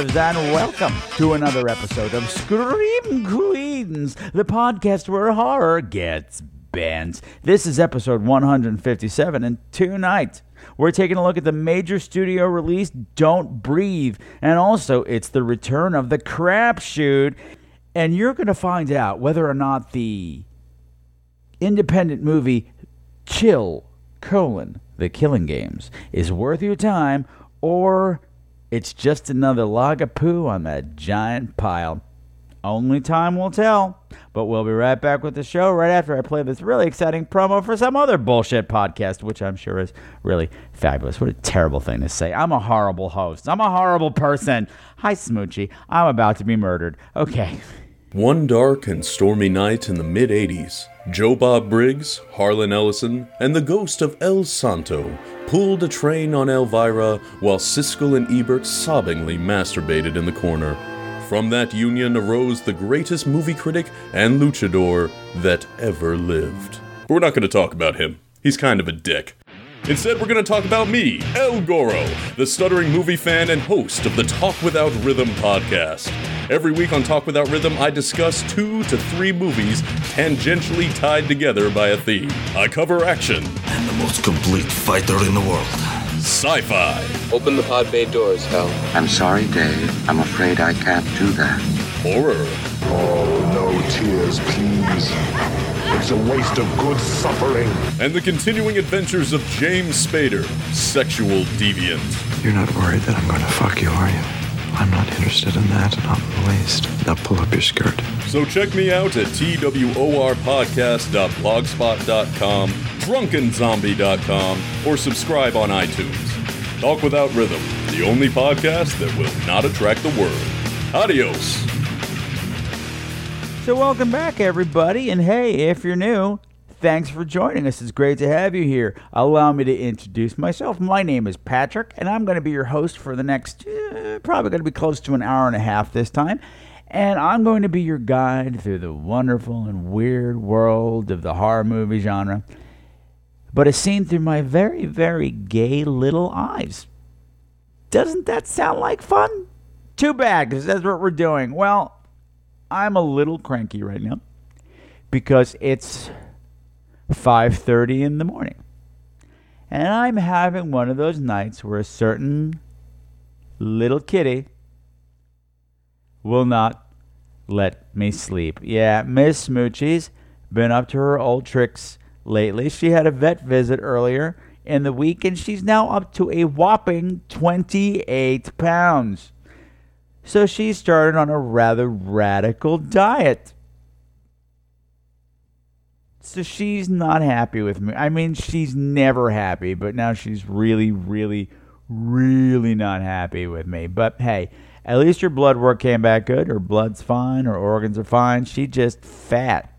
and welcome to another episode of Scream Queens, the podcast where horror gets bent. This is episode 157, and tonight we're taking a look at the major studio release Don't Breathe, and also it's the return of the crapshoot, and you're going to find out whether or not the independent movie Chill colon the Killing Games is worth your time or it's just another log of poo on that giant pile. Only time will tell. But we'll be right back with the show right after I play this really exciting promo for some other bullshit podcast, which I'm sure is really fabulous. What a terrible thing to say. I'm a horrible host. I'm a horrible person. Hi, Smoochie. I'm about to be murdered. Okay. One dark and stormy night in the mid 80s, Joe Bob Briggs, Harlan Ellison, and the ghost of El Santo pulled a train on Elvira while Siskel and Ebert sobbingly masturbated in the corner. From that union arose the greatest movie critic and luchador that ever lived. We're not going to talk about him. He's kind of a dick. Instead, we're going to talk about me, El Goro, the stuttering movie fan and host of the Talk Without Rhythm podcast. Every week on Talk Without Rhythm, I discuss two to three movies tangentially tied together by a theme. I cover action, I'm the most complete fighter in the world. sci fi, Open the pod bay doors, Hal. I'm sorry, Dave. I'm afraid I can't do that. horror, Oh, no tears, please. It's a waste of good suffering. and the continuing adventures of James Spader, sexual deviant. You're not worried that I'm going to fuck you, are you? I'm not interested in that, not in the least. Now pull up your skirt. So check me out at tworpodcast.blogspot.com, drunkenzombie.com, or subscribe on iTunes. Talk Without Rhythm, the only podcast that will not attract the world. Adios. So, welcome back, everybody. And hey, if you're new, thanks for joining us. It's great to have you here. Allow me to introduce myself. My name is Patrick, and I'm going to be your host for the next, uh, probably going to be close to an hour and a half this time. And I'm going to be your guide through the wonderful and weird world of the horror movie genre, but as seen through my very, very gay little eyes. Doesn't that sound like fun? Too bad, because that's what we're doing. Well, I'm a little cranky right now because it's 5:30 in the morning. And I'm having one of those nights where a certain little kitty will not let me sleep. Yeah, Miss Smoochie's been up to her old tricks lately. She had a vet visit earlier in the week and she's now up to a whopping 28 pounds. So she started on a rather radical diet. So she's not happy with me. I mean, she's never happy, but now she's really, really, really not happy with me. But hey, at least her blood work came back good. Her blood's fine. Her organs are fine. She's just fat.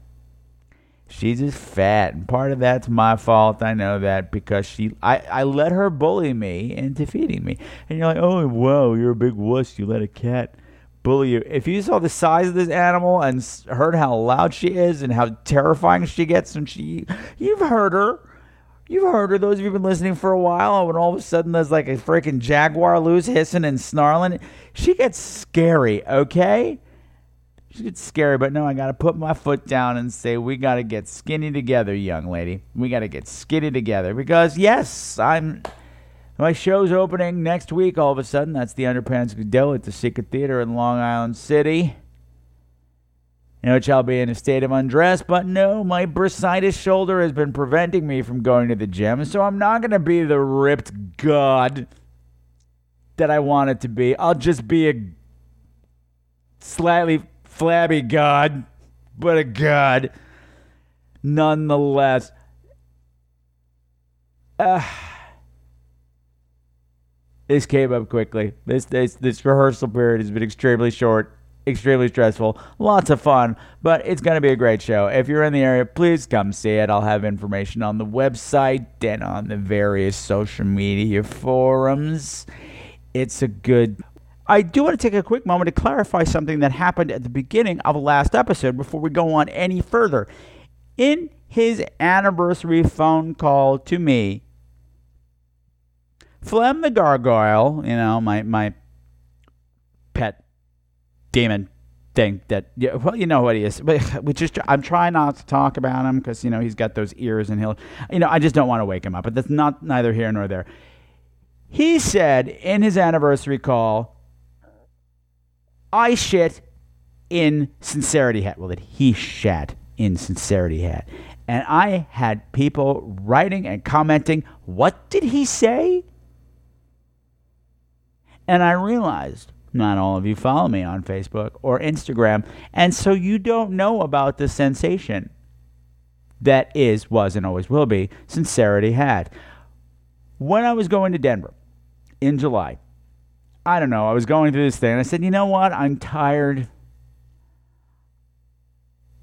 She's just fat. And part of that's my fault. I know that because she I, I let her bully me into feeding me. And you're like, oh wow, you're a big wuss. You let a cat bully you. If you saw the size of this animal and heard how loud she is and how terrifying she gets when she you've heard her. You've heard her. Those of you who've been listening for a while, when all of a sudden there's like a freaking jaguar loose hissing and snarling, she gets scary, okay? Gets scary, but no, I gotta put my foot down and say we gotta get skinny together, young lady. We gotta get skinny together because yes, I'm. My show's opening next week. All of a sudden, that's the Underpants Godot at the Secret Theater in Long Island City. In which I'll be in a state of undress, but no, my bursitis shoulder has been preventing me from going to the gym, so I'm not gonna be the ripped god that I want it to be. I'll just be a slightly flabby god, but a god nonetheless. Uh, This came up quickly. This this this rehearsal period has been extremely short, extremely stressful, lots of fun, but it's going to be a great show. If you're in the area, please come see it. I'll have information on the website and on the various social media forums. It's a good I do want to take a quick moment to clarify something that happened at the beginning of the last episode before we go on any further. In his anniversary phone call to me, Flem the Gargoyle, you know, my, my pet demon thing that yeah, well you know what he is but we just i'm trying not to talk about him because you know he's got those ears and he'll you know i just don't want to wake him up but that's not neither here nor there he said in his anniversary call I shit in Sincerity Hat. Well, that he shat in Sincerity Hat. And I had people writing and commenting, what did he say? And I realized not all of you follow me on Facebook or Instagram, and so you don't know about the sensation that is, was, and always will be Sincerity Hat. When I was going to Denver in July, I don't know. I was going through this thing. And I said, you know what? I'm tired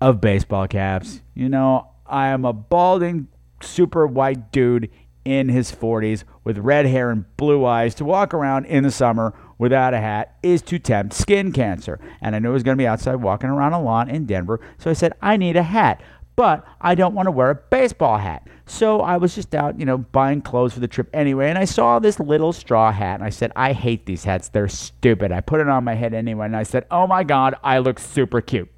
of baseball caps. You know, I am a balding, super white dude in his 40s with red hair and blue eyes to walk around in the summer without a hat is to tempt skin cancer. And I knew I was going to be outside walking around a lawn in Denver. So I said, I need a hat but I don't want to wear a baseball hat. So I was just out, you know, buying clothes for the trip anyway, and I saw this little straw hat, and I said, I hate these hats. They're stupid. I put it on my head anyway, and I said, Oh my God, I look super cute.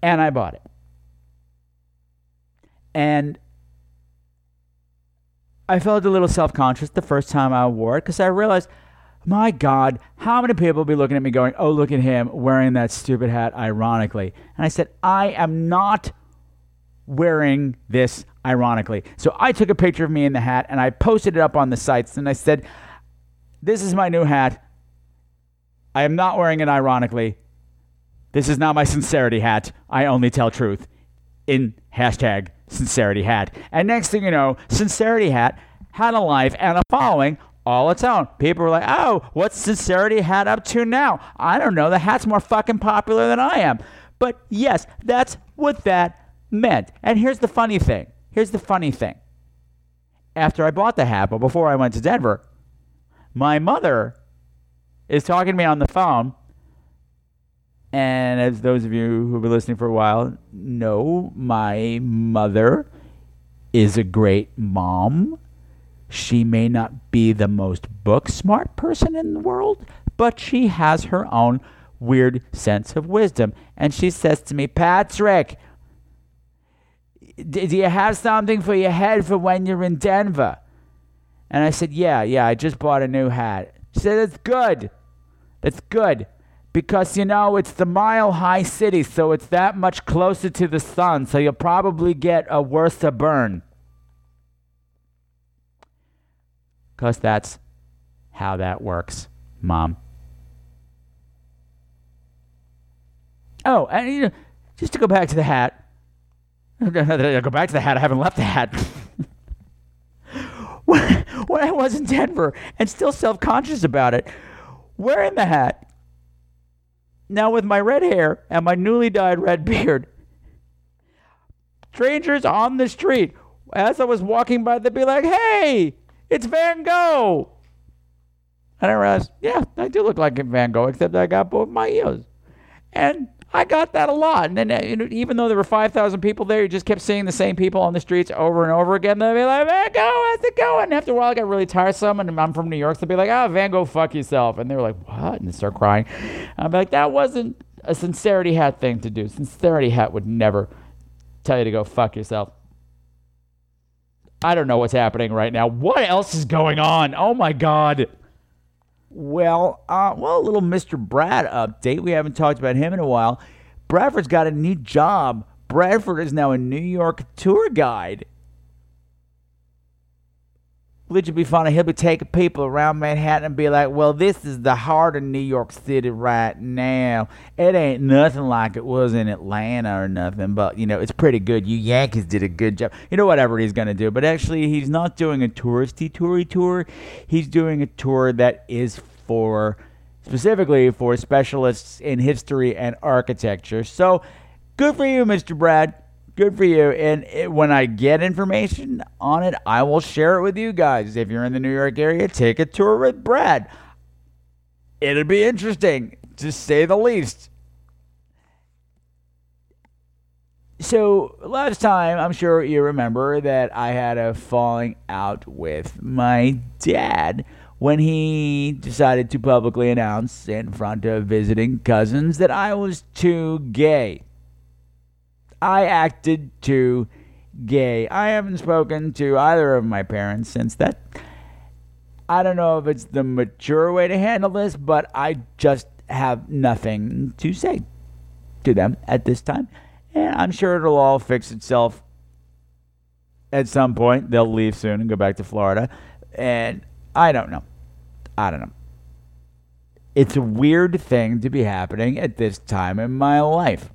And I bought it. And I felt a little self conscious the first time I wore it because I realized my God, how many people will be looking at me going, oh, look at him wearing that stupid hat ironically? And I said, I am not wearing this ironically. So I took a picture of me in the hat and I posted it up on the sites and I said, this is my new hat. I am not wearing it ironically. This is not my sincerity hat. I only tell truth in hashtag sincerity hat. And next thing you know, sincerity hat had a life and a following all its own. People were like, oh, what's Sincerity Hat up to now? I don't know. The hat's more fucking popular than I am. But yes, that's what that meant. And here's the funny thing. Here's the funny thing. After I bought the hat, but before I went to Denver, my mother is talking to me on the phone. And as those of you who've been listening for a while know, my mother is a great mom she may not be the most book smart person in the world, but she has her own weird sense of wisdom. And she says to me, Patrick, do you have something for your head for when you're in Denver? And I said, Yeah, yeah, I just bought a new hat. She said, That's good. That's good. Because, you know, it's the mile high city, so it's that much closer to the sun, so you'll probably get a worse burn. Because that's how that works, Mom. Oh, and you know, just to go back to the hat. go back to the hat. I haven't left the hat. when, I was in Denver and still self conscious about it, wearing the hat, now with my red hair and my newly dyed red beard, strangers on the street, as I was walking by, they'd be like, hey, it's Van Gogh. And I realized, yeah, I do look like Van Gogh, except I got both my ears. And I got that a lot. And then, uh, you know, even though there were 5,000 people there, you just kept seeing the same people on the streets over and over again. They'd be like, Van Gogh, how's it going? And after a while, I got really tiresome. And I'm from New York. So they'd be like, oh, Van Gogh, fuck yourself. And they were like, what? And they start crying. I'm like, that wasn't a sincerity hat thing to do. Sincerity hat would never tell you to go fuck yourself. I don't know what's happening right now. What else is going on? Oh my God. Well, uh, well, a little Mr. Brad update. We haven't talked about him in a while. Bradford's got a new job. Bradford is now a New York tour guide. Would be funny. He'll be taking people around Manhattan and be like, "Well, this is the heart of New York City right now. It ain't nothing like it was in Atlanta or nothing, but you know, it's pretty good. You Yankees did a good job. You know, whatever he's gonna do. But actually, he's not doing a touristy toury tour. He's doing a tour that is for specifically for specialists in history and architecture. So, good for you, Mr. Brad." Good for you. And it, when I get information on it, I will share it with you guys. If you're in the New York area, take a tour with Brad. It'll be interesting, to say the least. So, last time, I'm sure you remember that I had a falling out with my dad when he decided to publicly announce in front of visiting cousins that I was too gay. I acted too gay. I haven't spoken to either of my parents since that. I don't know if it's the mature way to handle this, but I just have nothing to say to them at this time. And I'm sure it'll all fix itself at some point. They'll leave soon and go back to Florida. And I don't know. I don't know. It's a weird thing to be happening at this time in my life.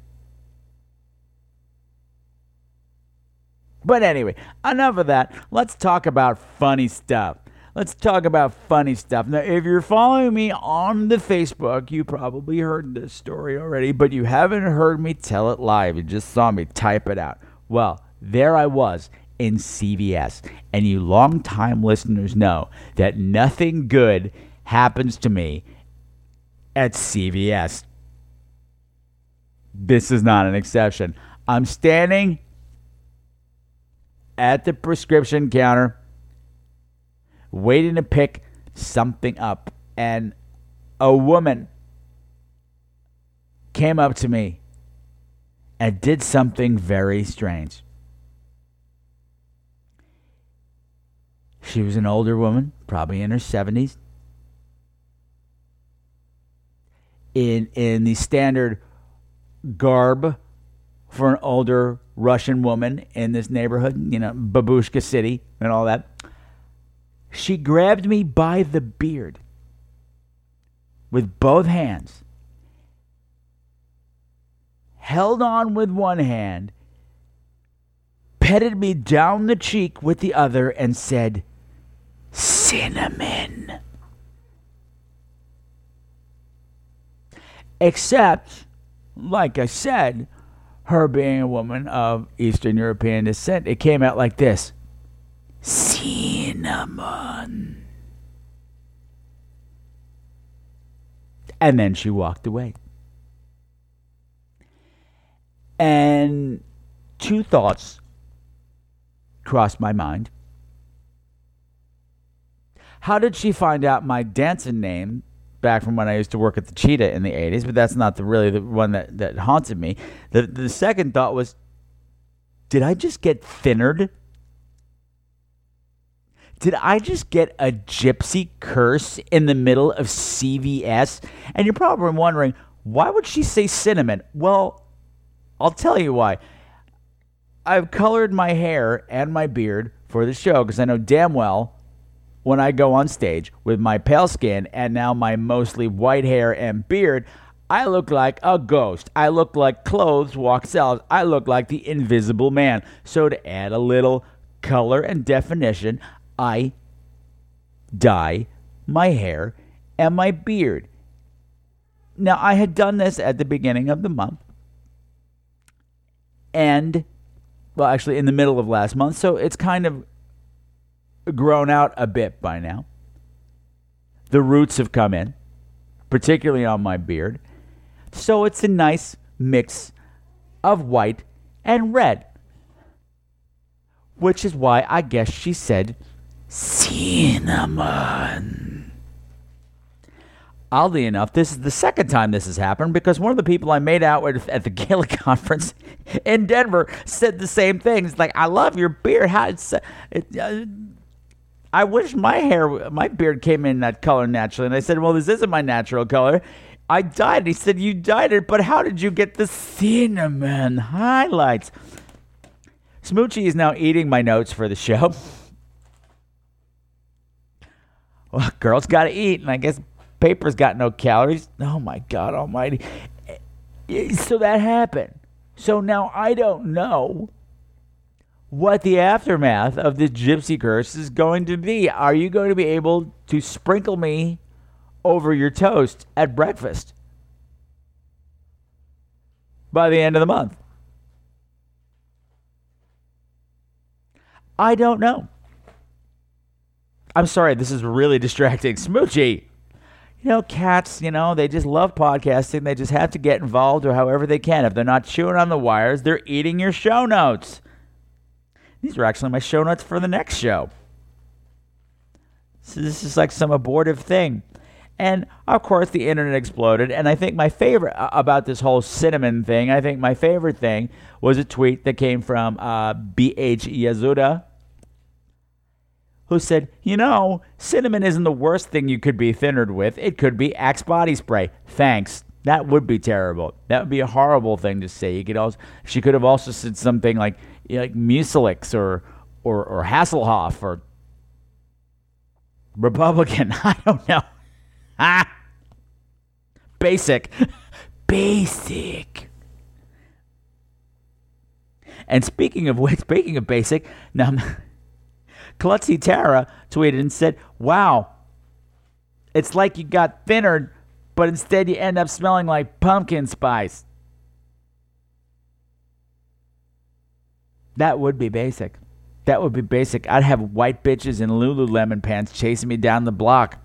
But anyway, enough of that. Let's talk about funny stuff. Let's talk about funny stuff. Now, if you're following me on the Facebook, you probably heard this story already, but you haven't heard me tell it live. You just saw me type it out. Well, there I was in CVS. And you long-time listeners know that nothing good happens to me at CVS. This is not an exception. I'm standing at the prescription counter waiting to pick something up. And a woman came up to me and did something very strange. She was an older woman, probably in her 70s. In in the standard garb for an older Russian woman in this neighborhood, you know, Babushka City and all that. She grabbed me by the beard with both hands, held on with one hand, petted me down the cheek with the other, and said, Cinnamon. Except, like I said, her being a woman of Eastern European descent, it came out like this Cinnamon. And then she walked away. And two thoughts crossed my mind. How did she find out my dancing name back from when I used to work at the Cheetah in the 80s, but that's not the really the one that, that haunted me. The, the second thought was, did I just get thinnered? Did I just get a gypsy curse in the middle of CVS? And you're probably wondering, why would she say cinnamon? Well, I'll tell you why. I've colored my hair and my beard for the show because I know damn well when I go on stage with my pale skin and now my mostly white hair and beard, I look like a ghost. I look like clothes walk out. I look like the invisible man. So to add a little color and definition, I dye my hair and my beard. Now, I had done this at the beginning of the month. And, well, actually, in the middle of last month. So it's kind of grown out a bit by now. The roots have come in, particularly on my beard. So it's a nice mix of white and red. Which is why I guess she said cinnamon. Oddly enough, this is the second time this has happened because one of the people I made out with at the Gala conference in Denver said the same thing. It's like, I love your beard. How it's, it, uh, I wish my hair, my beard came in that color naturally. And I said, Well, this isn't my natural color. I dyed. it. He said, You dyed it, but how did you get the cinnamon highlights? Smoochie is now eating my notes for the show. Well, girls got to eat, and I guess paper's got no calories. Oh my God Almighty! Eh, eh, so that happened. So now I don't know what the aftermath of this gypsy curse is going to be. Are you going to be able to sprinkle me over your toast at breakfast by the end of the month? I don't know. I'm sorry, this is really distracting. Smoochie. You know, cats, you know, they just love podcasting. They just have to get involved or however they can. If they're not chewing on the wires, they're eating your show notes. These are actually my show notes for the next show. So this is like some abortive thing. And of course, the internet exploded. And I think my favorite uh, about this whole cinnamon thing, I think my favorite thing was a tweet that came from uh, BH Yazuda, who said, You know, cinnamon isn't the worst thing you could be thinnered with. It could be Axe body spray. Thanks. That would be terrible. That would be a horrible thing to say. You could also, she could have also said something like, like Mucinex or, or, or Hasselhoff or Republican. I don't know. Ah. Basic. Basic. And speaking of which, speaking of basic, now Klutzy Tara tweeted and said, Wow, it's like you got thinner, but instead you end up smelling like pumpkin spice. That would be basic. That would be basic. I'd have white bitches in Lululemon pants chasing me down the block.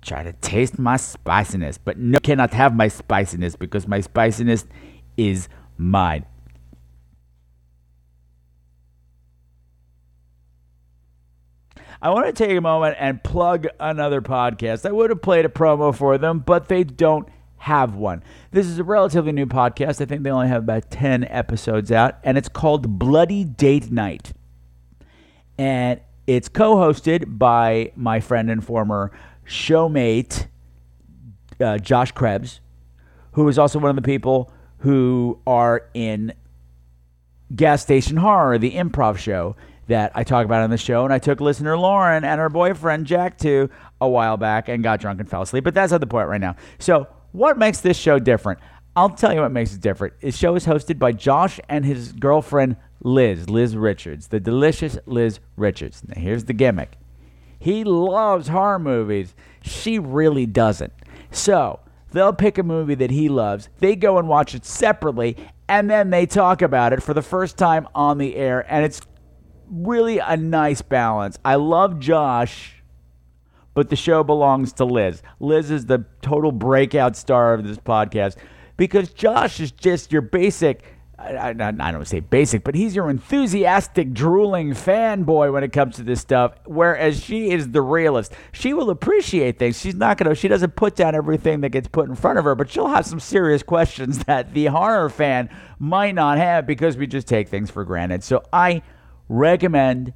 Try to taste my spiciness, but no cannot have my spiciness because my spiciness is mine. I want to take a moment and plug another podcast. I would have played a promo for them, but they don't have one. This is a relatively new podcast. I think they only have about 10 episodes out, and it's called Bloody Date Night. And it's co hosted by my friend and former showmate, uh, Josh Krebs, who is also one of the people who are in Gas Station Horror, the improv show that I talk about on the show. And I took listener Lauren and her boyfriend Jack to a while back and got drunk and fell asleep. But that's not the point right now. So, what makes this show different? I'll tell you what makes it different. This show is hosted by Josh and his girlfriend Liz, Liz Richards, the delicious Liz Richards. Now, here's the gimmick he loves horror movies. She really doesn't. So, they'll pick a movie that he loves, they go and watch it separately, and then they talk about it for the first time on the air. And it's really a nice balance. I love Josh, but the show belongs to Liz. Liz is the total breakout star of this podcast because Josh is just your basic. I, I, I don't say basic, but he's your enthusiastic, drooling fanboy when it comes to this stuff. Whereas she is the realist. She will appreciate things. She's not gonna. She doesn't put down everything that gets put in front of her, but she'll have some serious questions that the horror fan might not have because we just take things for granted. So I recommend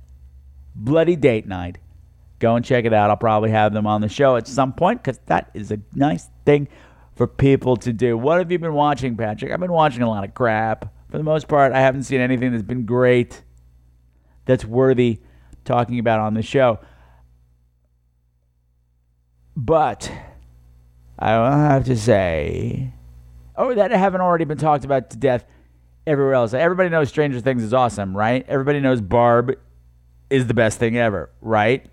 Bloody Date Night. Go and check it out. I'll probably have them on the show at some point because that is a nice thing for people to do. What have you been watching, Patrick? I've been watching a lot of crap. For the most part, I haven't seen anything that's been great that's worthy talking about on the show. But I will have to say, oh, that haven't already been talked about to death everywhere else. Everybody knows Stranger Things is awesome, right? Everybody knows Barb is the best thing ever, right?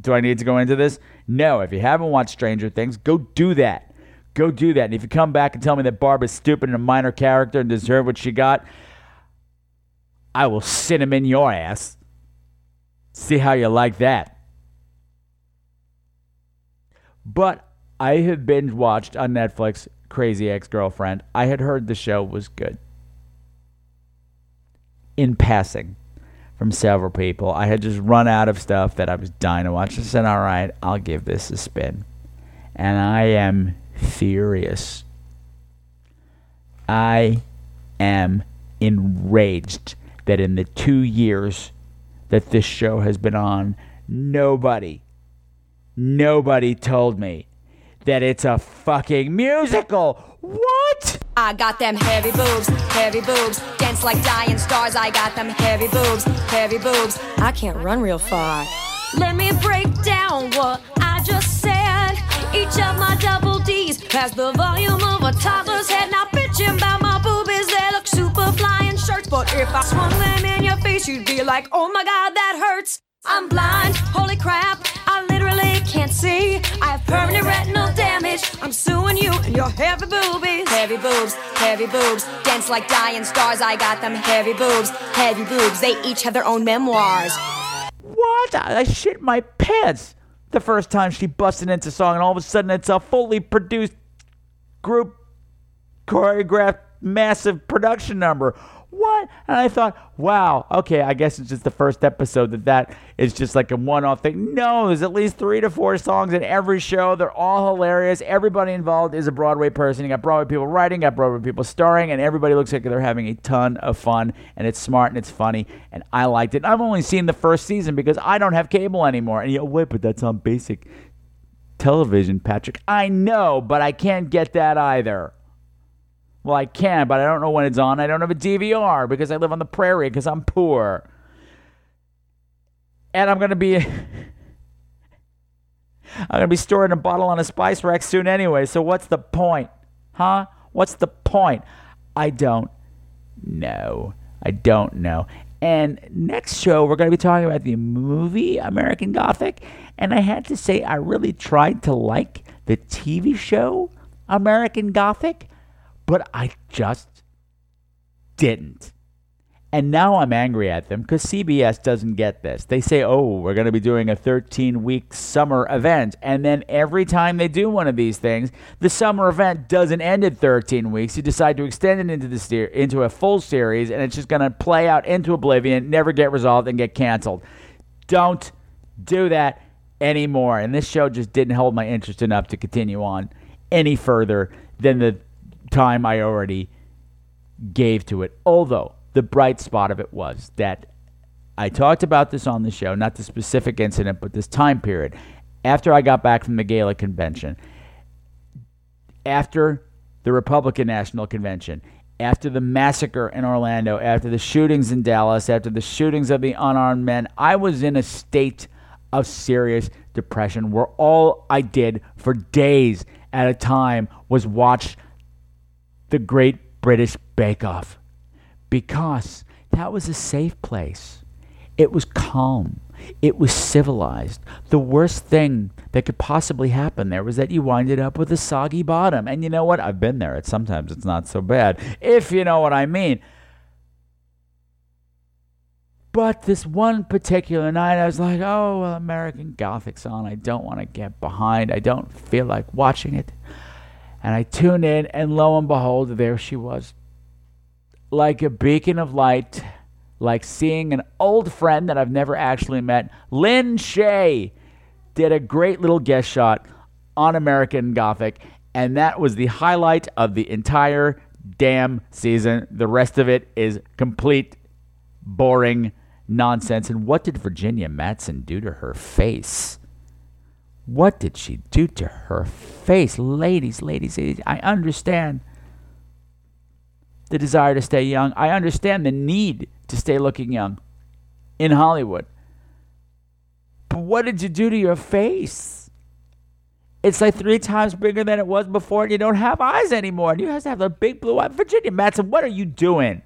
Do I need to go into this? No. If you haven't watched Stranger Things, go do that. Go do that. And if you come back and tell me that Barb is stupid and a minor character and deserve what she got, I will cinnamon your ass. See how you like that. But I have binge watched on Netflix Crazy Ex Girlfriend. I had heard the show was good in passing from several people. I had just run out of stuff that I was dying to watch. I said, all right, I'll give this a spin. And I am furious. I am enraged that in the two years that this show has been on, nobody, nobody told me that it's a fucking musical. What? I got them heavy boobs, heavy boobs. Dance like dying stars. I got them heavy boobs, heavy boobs. I can't run real far. Let me break down what I just said. Each of my double D's has the volume of a toddler's head. Now bitching about my boobies, they look super flying shirts. But if I swung them in your face, you'd be like, oh my god, that hurts. I'm blind, holy crap, I literally can't see. I have permanent retinal damage. I'm suing you and your heavy boobies. Heavy boobs, heavy boobs. Dance like dying stars. I got them heavy boobs, heavy boobs. They each have their own memoirs. What? I I shit my pants the first time she busted into song, and all of a sudden it's a fully produced group choreographed massive production number. What? And I thought, wow, okay, I guess it's just the first episode that that is just like a one-off thing. No, there's at least three to four songs in every show. They're all hilarious. Everybody involved is a Broadway person. You got Broadway people writing, got Broadway people starring, and everybody looks like they're having a ton of fun. And it's smart and it's funny, and I liked it. I've only seen the first season because I don't have cable anymore. And you wait, but that's on basic television, Patrick. I know, but I can't get that either. Well, I can, but I don't know when it's on. I don't have a DVR because I live on the prairie because I'm poor. And I'm going to be. I'm going to be storing a bottle on a spice rack soon anyway, so what's the point? Huh? What's the point? I don't know. I don't know. And next show, we're going to be talking about the movie American Gothic. And I had to say, I really tried to like the TV show American Gothic, but I just didn't. And now I'm angry at them because CBS doesn't get this. They say, oh, we're going to be doing a 13 week summer event. And then every time they do one of these things, the summer event doesn't end at 13 weeks. You decide to extend it into, the into a full series, and it's just going to play out into oblivion, never get resolved, and get canceled. Don't do that anymore. And this show just didn't hold my interest enough to continue on any further than the time I already gave to it. Although the bright spot of it was that I talked about this on the show, not the specific incident, but this time period. After I got back from the Gala convention, after the Republican National Convention, after the massacre in Orlando, after the shootings in Dallas, after the shootings of the unarmed men, I was in a state of serious depression where all I did for days at a time was watch the Great British Bake Off because that was a safe place. It was calm. It was civilized. The worst thing that could possibly happen there was that you winded up with a soggy bottom. And you know what? I've been there. It's sometimes it's not so bad, if you know what I mean. But this one particular night, I was like, oh, well, American Gothic's on. I don't want to get behind. I don't feel like watching it. And I tuned in, and lo and behold, there she was. Like a beacon of light, like seeing an old friend that I've never actually met. Lin Shaye did a great little guest shot on American Gothic, and that was the highlight of the entire damn season. The rest of it is complete boring nonsense. And what did Virginia Madsen do to her face? What did she do to her face? Ladies, ladies, ladies, I understand the desire to stay young. I understand the need to stay looking young in Hollywood. But what did you do to your face? It's like three times bigger than it was before, and you don't have eyes anymore. And you have to have the big blue eye. Virginia Madsen, what are you doing?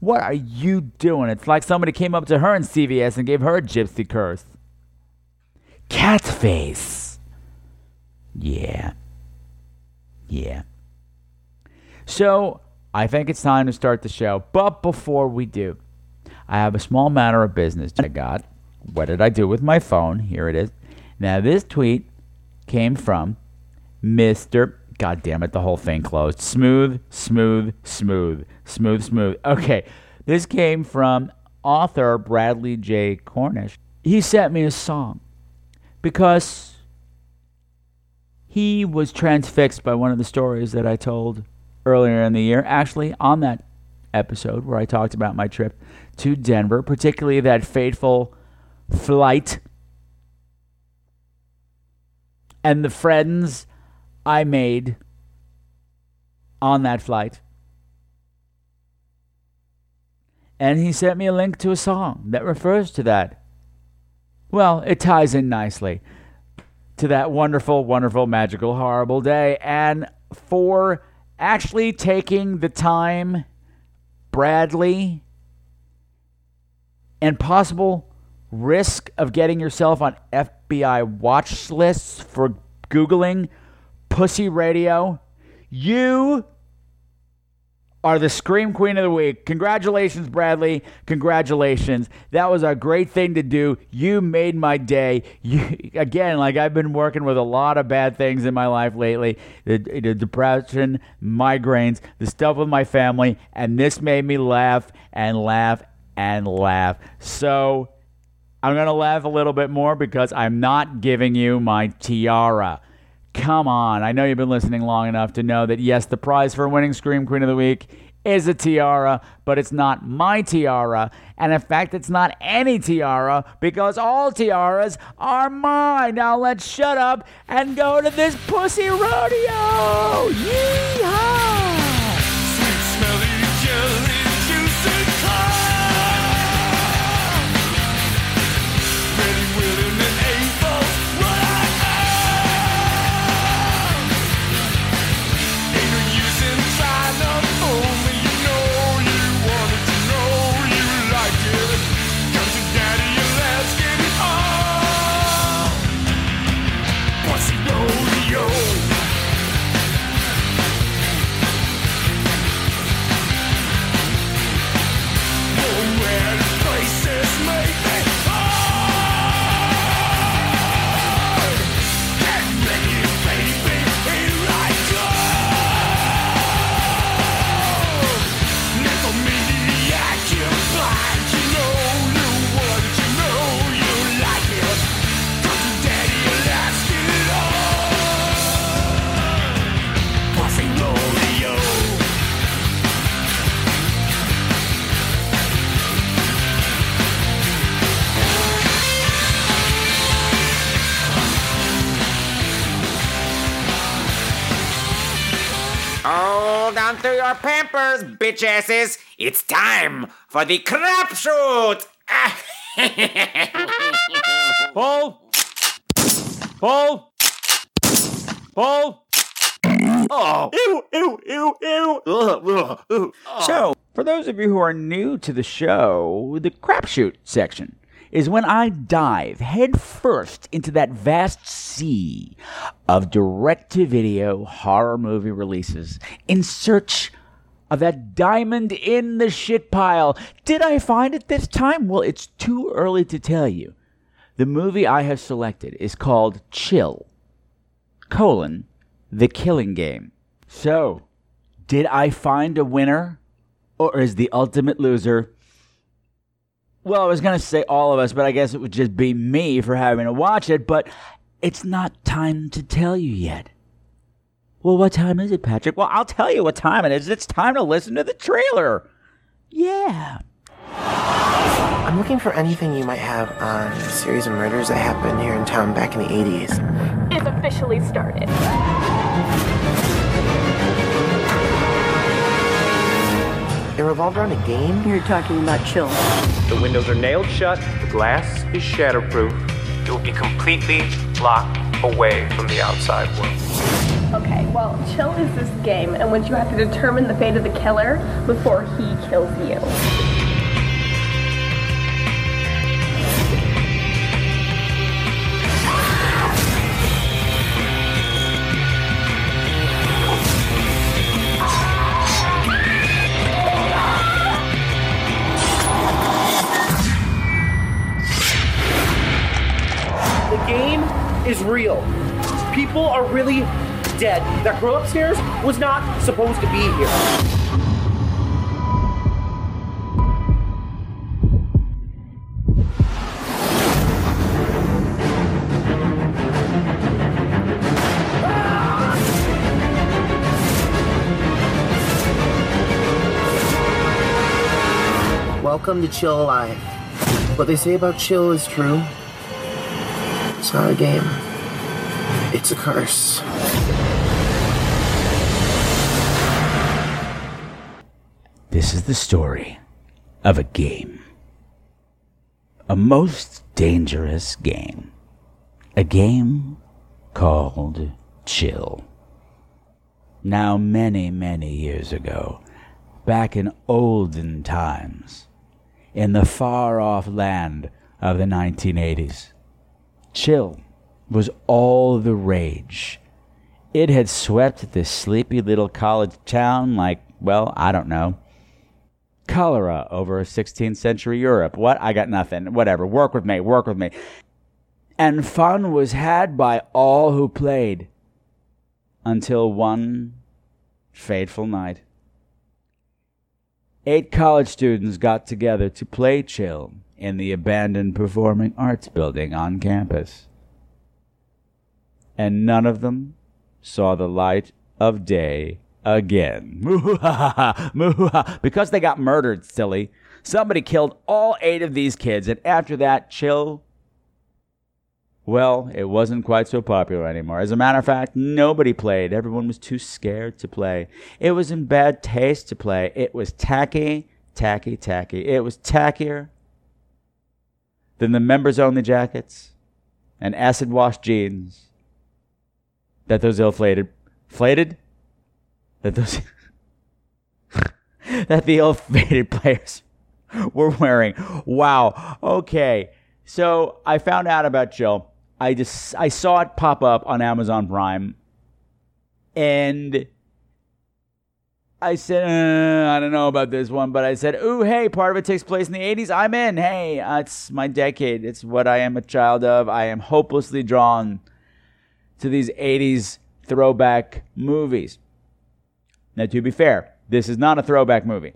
What are you doing? It's like somebody came up to her in CVS and gave her a gypsy curse. Cat face. Yeah. Yeah. So, I think it's time to start the show. But before we do, I have a small matter of business I got. What did I do with my phone? Here it is. Now, this tweet came from Mr. God damn it, the whole thing closed. Smooth, smooth, smooth, smooth, smooth. Okay, this came from author Bradley J. Cornish. He sent me a song because he was transfixed by one of the stories that I told earlier in the year. Actually, on that episode where I talked about my trip to Denver, particularly that fateful flight and the friends I made on that flight. And he sent me a link to a song that refers to that. Well, it ties in nicely to that wonderful, wonderful, magical, horrible day. And for actually taking the time, Bradley, and possible risk of getting yourself on FBI watch lists for Googling pussy radio, you are the Scream Queen of the Week. Congratulations, Bradley. Congratulations. That was a great thing to do. You made my day. You, again, like I've been working with a lot of bad things in my life lately the, the depression, migraines, the stuff with my family, and this made me laugh and laugh and laugh. So I'm going to laugh a little bit more because I'm not giving you my tiara. Come on. I know you've been listening long enough to know that, yes, the prize for winning Scream Queen of the Week is a tiara, but it's not my tiara. And in fact, it's not any tiara because all tiaras are mine. Now let's shut up and go to this pussy rodeo. Yeehaw! Hold on to your pampers, bitch asses. It's time for the crapshoot. Pull! Pull! Pull! Oh, ew, ew, ew, ew. Ugh, ugh, ugh. Oh. So, for those of you who are new to the show, the crapshoot section is when I dive headfirst into that vast sea of direct to video horror movie releases in search of that diamond in the shit pile. Did I find it this time? Well, it's too early to tell you. The movie I have selected is called Chill, colon, The Killing Game. So, did I find a winner? Or is the ultimate loser well, I was going to say all of us, but I guess it would just be me for having to watch it, but it's not time to tell you yet. Well, what time is it, Patrick? Well, I'll tell you what time it is. It's time to listen to the trailer. Yeah. I'm looking for anything you might have on a series of murders that happened here in town back in the 80s. It's officially started. It revolved around a game? You're talking about chill. The windows are nailed shut, the glass is shatterproof. It will be completely locked away from the outside world. Okay, well, chill is this game in which you have to determine the fate of the killer before he kills you. Is real. People are really dead. That girl upstairs was not supposed to be here. Welcome to Chill Alive. What they say about chill is true. It's not a game. It's a curse. This is the story of a game. A most dangerous game. A game called Chill. Now, many, many years ago, back in olden times, in the far off land of the 1980s, Chill was all the rage. It had swept this sleepy little college town like, well, I don't know, cholera over 16th century Europe. What? I got nothing. Whatever. Work with me. Work with me. And fun was had by all who played until one fateful night. Eight college students got together to play chill in the abandoned performing arts building on campus. And none of them saw the light of day again. because they got murdered, silly. Somebody killed all eight of these kids, and after that, chill. Well, it wasn't quite so popular anymore. As a matter of fact, nobody played. Everyone was too scared to play. It was in bad taste to play. It was tacky, tacky, tacky. It was tackier than the members only jackets and acid wash jeans that those ill-flated, flated, that those, that the ill-fated players were wearing. Wow. Okay. So I found out about Chill. I just I saw it pop up on Amazon Prime, and I said uh, I don't know about this one, but I said, "Ooh, hey, part of it takes place in the '80s. I'm in. Hey, uh, it's my decade. It's what I am a child of. I am hopelessly drawn to these '80s throwback movies." Now, to be fair, this is not a throwback movie.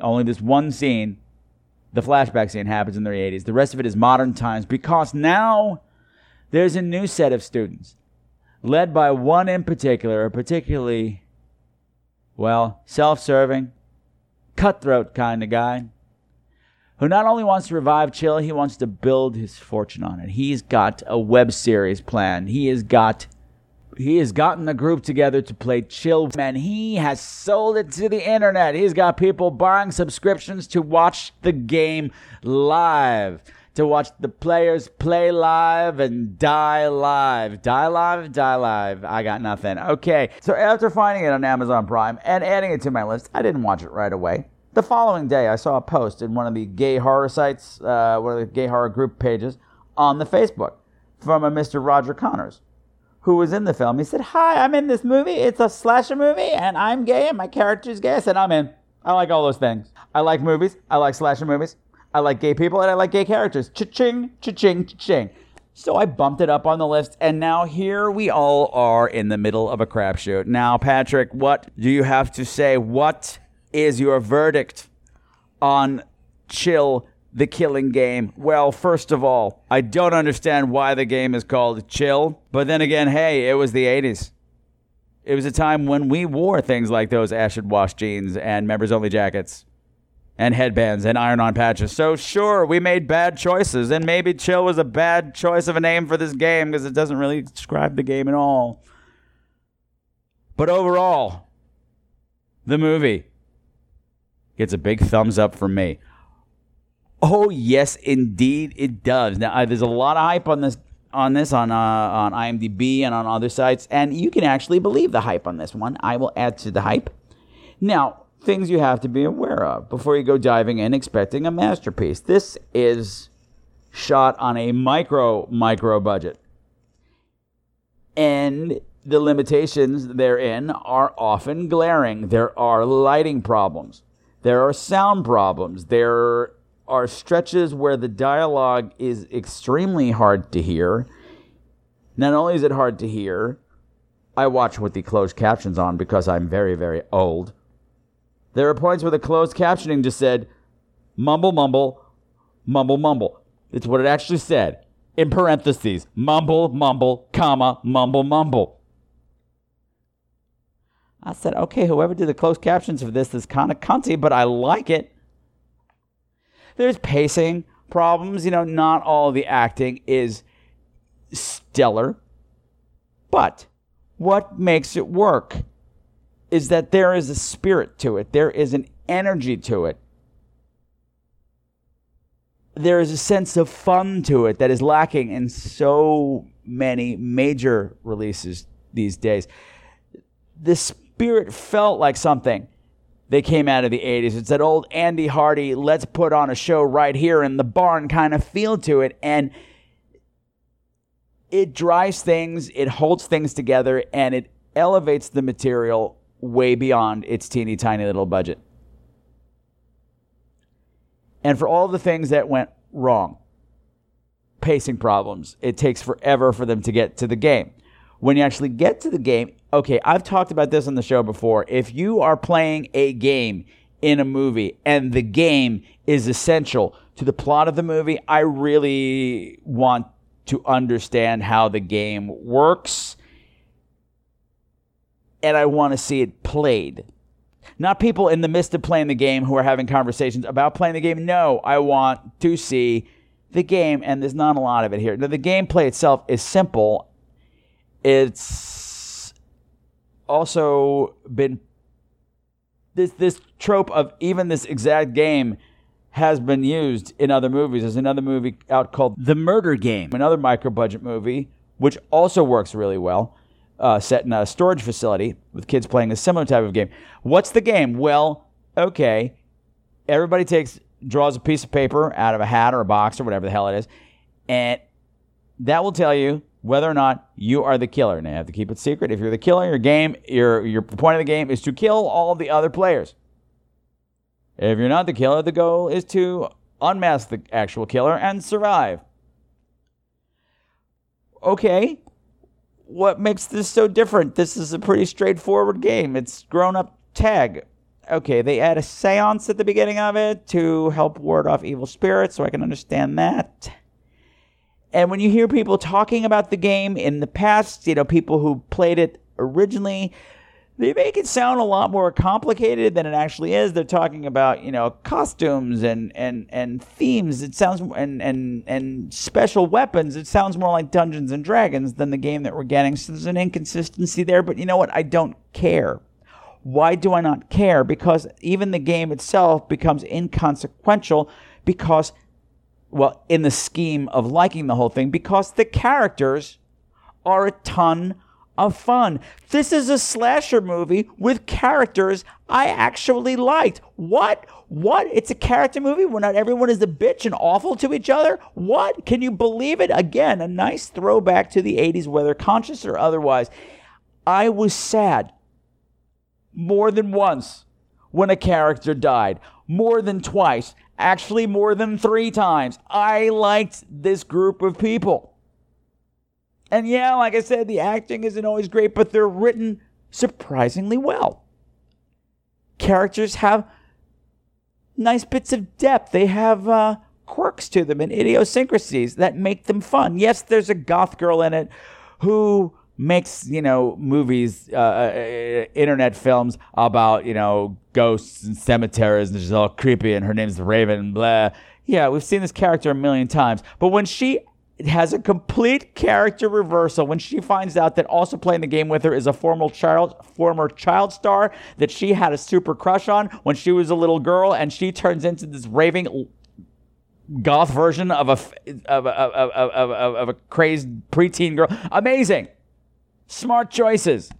Only this one scene, the flashback scene, happens in the 80s. The rest of it is modern times because now there's a new set of students, led by one in particular, a particularly, well, self serving, cutthroat kind of guy, who not only wants to revive Chill, he wants to build his fortune on it. He's got a web series planned. He has got he has gotten the group together to play Chill, and he has sold it to the internet. He's got people buying subscriptions to watch the game live, to watch the players play live and die live. Die live, die live. I got nothing. Okay, so after finding it on Amazon Prime and adding it to my list, I didn't watch it right away. The following day, I saw a post in one of the gay horror sites, uh, one of the gay horror group pages on the Facebook from a Mr. Roger Connors who was in the film. He said, Hi, I'm in this movie. It's a slasher movie, and I'm gay, and my character's gay. I said, I'm in. I like all those things. I like movies. I like slasher movies. I like gay people, and I like gay characters. Cha-ching, cha-ching, cha-ching. So I bumped it up on the list, and now here we all are in the middle of a crapshoot. Now, Patrick, what do you have to say? What is your verdict on Chill the killing game? Well, first of all, I don't understand why the game is called Chill. But then again, hey, it was the 80s. It was a time when we wore things like those acid wash jeans and members only jackets and headbands and iron on patches. So, sure, we made bad choices. And maybe Chill was a bad choice of a name for this game because it doesn't really describe the game at all. But overall, the movie gets a big thumbs up from me. Oh yes, indeed it does. Now there's a lot of hype on this on this on uh, on IMDb and on other sites, and you can actually believe the hype on this one. I will add to the hype. Now, things you have to be aware of before you go diving in expecting a masterpiece. This is shot on a micro micro budget, and the limitations therein are often glaring. There are lighting problems. There are sound problems. There are stretches where the dialogue is extremely hard to hear. Not only is it hard to hear, I watch with the closed captions on because I'm very, very old. There are points where the closed captioning just said, mumble, mumble, mumble, mumble. It's what it actually said. In parentheses, mumble, mumble, comma, mumble, mumble. I said, okay, whoever did the closed captions for this is kind of cunty, but I like it. There's pacing problems. You know, not all the acting is stellar. But what makes it work is that there is a spirit to it. There is an energy to it. There is a sense of fun to it that is lacking in so many major releases these days. The spirit felt like something they came out of the 80s. It's that old Andy Hardy, let's put on a show right here in the barn kind of feel to it. And it drives things, it holds things together, and it elevates the material way beyond its teeny tiny little budget. And for all the things that went wrong, pacing problems, it takes forever for them to get to the game. When you actually get to the game, okay, I've talked about this on the show before. If you are playing a game in a movie and the game is essential to the plot of the movie, I really want to understand how the game works and I want to see it played. Not people in the midst of playing the game who are having conversations about playing the game. No, I want to see the game, and there's not a lot of it here. Now, the gameplay itself is simple. It's also been this this trope of even this exact game has been used in other movies. There's another movie out called The Murder Game, another micro budget movie, which also works really well uh, set in a storage facility with kids playing a similar type of game. What's the game? Well, okay, everybody takes draws a piece of paper out of a hat or a box or whatever the hell it is, and that will tell you whether or not you are the killer. Now you have to keep it secret. If you're the killer, your game, your your point of the game is to kill all the other players. If you're not the killer, the goal is to unmask the actual killer and survive. Okay, what makes this so different? This is a pretty straightforward game. It's grown up tag. Okay, they add a seance at the beginning of it to help ward off evil spirits, so I can understand that. And when you hear people talking about the game in the past, you know, people who played it originally, they make it sound a lot more complicated than it actually is. They're talking about you know costumes and and and themes. It sounds and and and special weapons. It sounds more like Dungeons and Dragons than the game that we're getting. So there's an inconsistency there. But you know what? I don't care. Why do I not care? Because even the game itself becomes inconsequential because, well, in the scheme of liking the whole thing, because the characters are a ton of fun. This is a slasher movie with characters I actually liked. What? What? It's a character movie where not everyone is a bitch and awful to each other? What? Can you believe it? Again, a nice throwback to the 80s, whether conscious or otherwise. I was sad more than once when a character died, more than twice, actually, more than three times. I liked this group of people. And yeah, like I said, the acting isn't always great, but they're written surprisingly well. Characters have nice bits of depth. They have uh, quirks to them and idiosyncrasies that make them fun. Yes, there's a goth girl in it who makes you know movies, uh, uh, internet films about you know ghosts and cemeteries, and she's all creepy, and her name's Raven, blah. Yeah, we've seen this character a million times, but when she has a complete character reversal when she finds out that also playing the game with her is a former child former child star that she had a super crush on when she was a little girl and she turns into this raving goth version of a of a, of, of, of, of a crazed preteen girl. Amazing! Smart choices.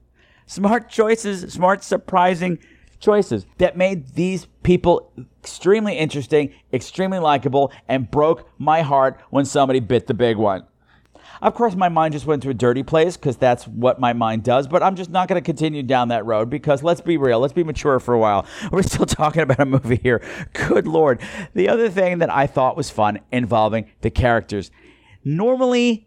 Smart choices smart surprising choices that made these people extremely interesting, extremely likable, and broke my heart when somebody bit the big one. Of course, my mind just went to a dirty place because that's what my mind does, but I'm just not going to continue down that road because let's be real, let's be mature for a while. We're still talking about a movie here. Good Lord. The other thing that I thought was fun involving the characters. Normally,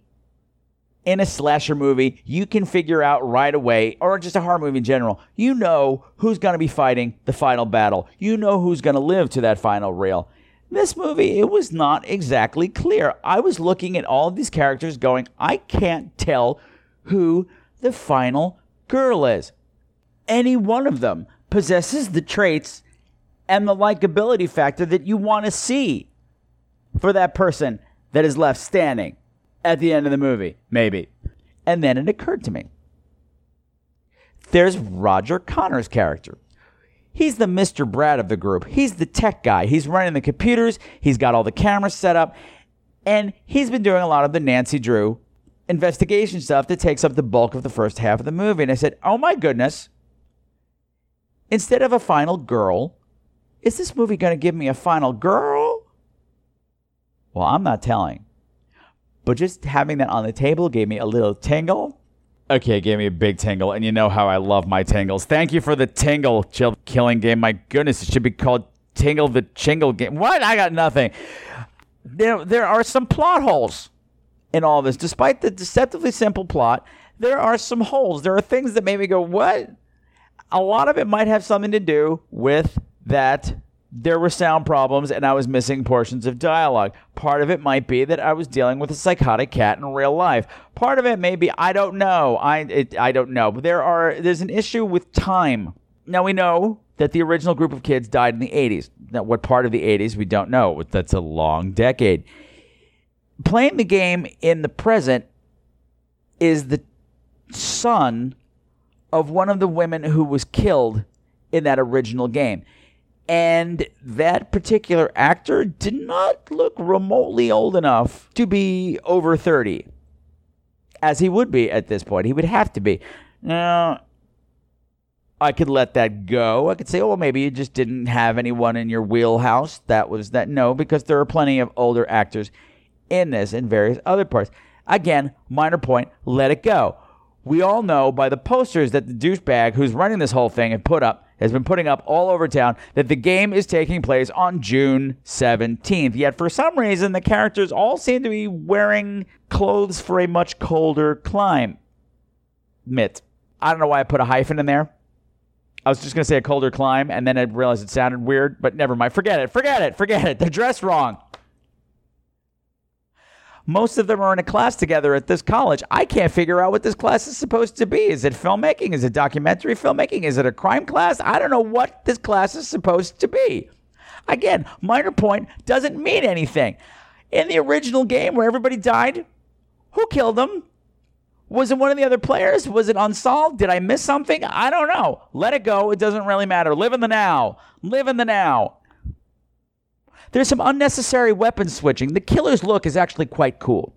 in a slasher movie, you can figure out right away, or just a horror movie in general, you know who's going to be fighting the final battle. You know who's going to live to that final reel. This movie, it was not exactly clear. I was looking at all of these characters going, I can't tell who the final girl is. Any one of them possesses the traits and the likability factor that you want to see for that person that is left standing at the end of the movie, maybe. And then it occurred to me there's Roger Connor's character. He's the Mr. Brad of the group. He's the tech guy. He's running the computers. He's got all the cameras set up. And he's been doing a lot of the Nancy Drew investigation stuff that takes up the bulk of the first half of the movie. And I said, oh my goodness. Instead of a final girl, is this movie going to give me a final girl? Well, I'm not telling. But just having that on the table gave me a little tingle. Okay, gave me a big tingle, and you know how I love my tingles. Thank you for the tingle, chill killing game. My goodness, it should be called Tingle the Chingle game. What? I got nothing. There, there are some plot holes in all this. Despite the deceptively simple plot, there are some holes. There are things that made me go, what? A lot of it might have something to do with that there were sound problems and I was missing portions of dialogue. Part of it might be that I was dealing with a psychotic cat in real life. Part of it may be I don't know. I it, I don't know. But there are there's an issue with time. Now we know that the original group of kids died in the 80s. Now what part of the 80s we don't know. That's a long decade. Playing the game in the present is the son of one of the women who was killed in that original game. And that particular actor did not look remotely old enough to be over 30, as he would be at this point. He would have to be. Now, I could let that go. I could say, oh, well, maybe you just didn't have anyone in your wheelhouse. That was that. No, because there are plenty of older actors in this and various other parts. Again, minor point, let it go. We all know by the posters that the douchebag who's running this whole thing had put up has been putting up all over town that the game is taking place on June 17th. Yet for some reason, the characters all seem to be wearing clothes for a much colder climate. I don't know why I put a hyphen in there. I was just going to say a colder climb, and then I realized it sounded weird, but never mind. Forget it. Forget it. Forget it. They're dressed wrong. Most of them are in a class together at this college. I can't figure out what this class is supposed to be. Is it filmmaking? Is it documentary filmmaking? Is it a crime class? I don't know what this class is supposed to be. Again, minor point doesn't mean anything. In the original game where everybody died, who killed them? Was it one of the other players? Was it unsolved? Did I miss something? I don't know. Let it go. It doesn't really matter. Live in the now. Live in the now. There's some unnecessary weapon switching. The killer's look is actually quite cool.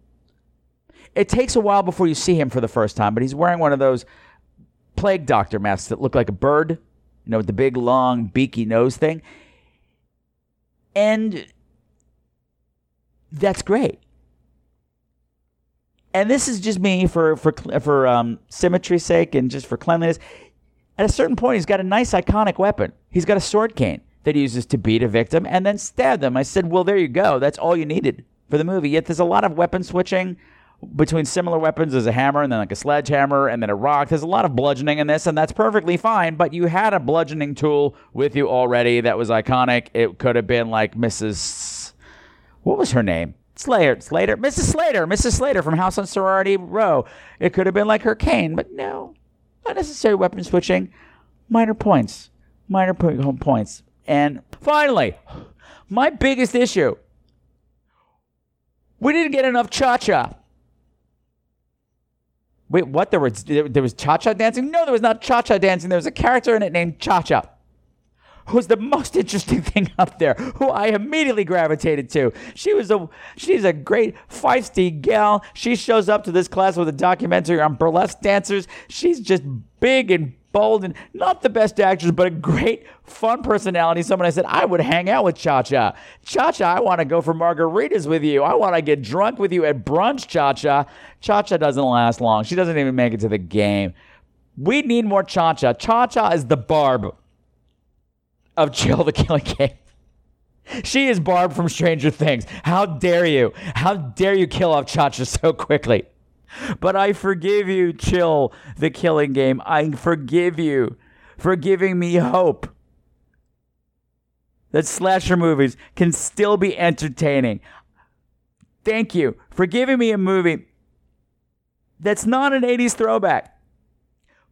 It takes a while before you see him for the first time, but he's wearing one of those plague doctor masks that look like a bird, you know, with the big, long, beaky nose thing. And that's great. And this is just me for for for um, symmetry's sake and just for cleanliness. At a certain point, he's got a nice iconic weapon. He's got a sword cane that he uses to beat a victim and then stab them. I said, well, there you go. That's all you needed for the movie. Yet there's a lot of weapon switching between similar weapons. There's a hammer and then like a sledgehammer and then a rock. There's a lot of bludgeoning in this, and that's perfectly fine. But you had a bludgeoning tool with you already that was iconic. It could have been like Mrs. What was her name? Slater, Slater, Mrs. Slater, Mrs. Slater from House on Sorority Row. It could have been like her cane, but no, unnecessary weapon switching. Minor points, minor po- points. And finally, my biggest issue we didn't get enough cha cha. Wait, what? There was there was cha cha dancing? No, there was not cha cha dancing. There was a character in it named Cha Cha, who's the most interesting thing up there. Who I immediately gravitated to. She was a she's a great feisty gal. She shows up to this class with a documentary on burlesque dancers. She's just big and bold and not the best actress, but a great, fun personality. Someone I said, I would hang out with Cha Cha. Cha Cha, I want to go for margaritas with you. I want to get drunk with you at brunch, Cha Cha. Cha Cha doesn't last long. She doesn't even make it to the game. We need more Cha Cha. Cha Cha is the Barb of Chill the Killing Game. She is Barb from Stranger Things. How dare you? How dare you kill off Cha Cha so quickly? But I forgive you, Chill, the killing game. I forgive you for giving me hope that slasher movies can still be entertaining. Thank you for giving me a movie that's not an 80s throwback,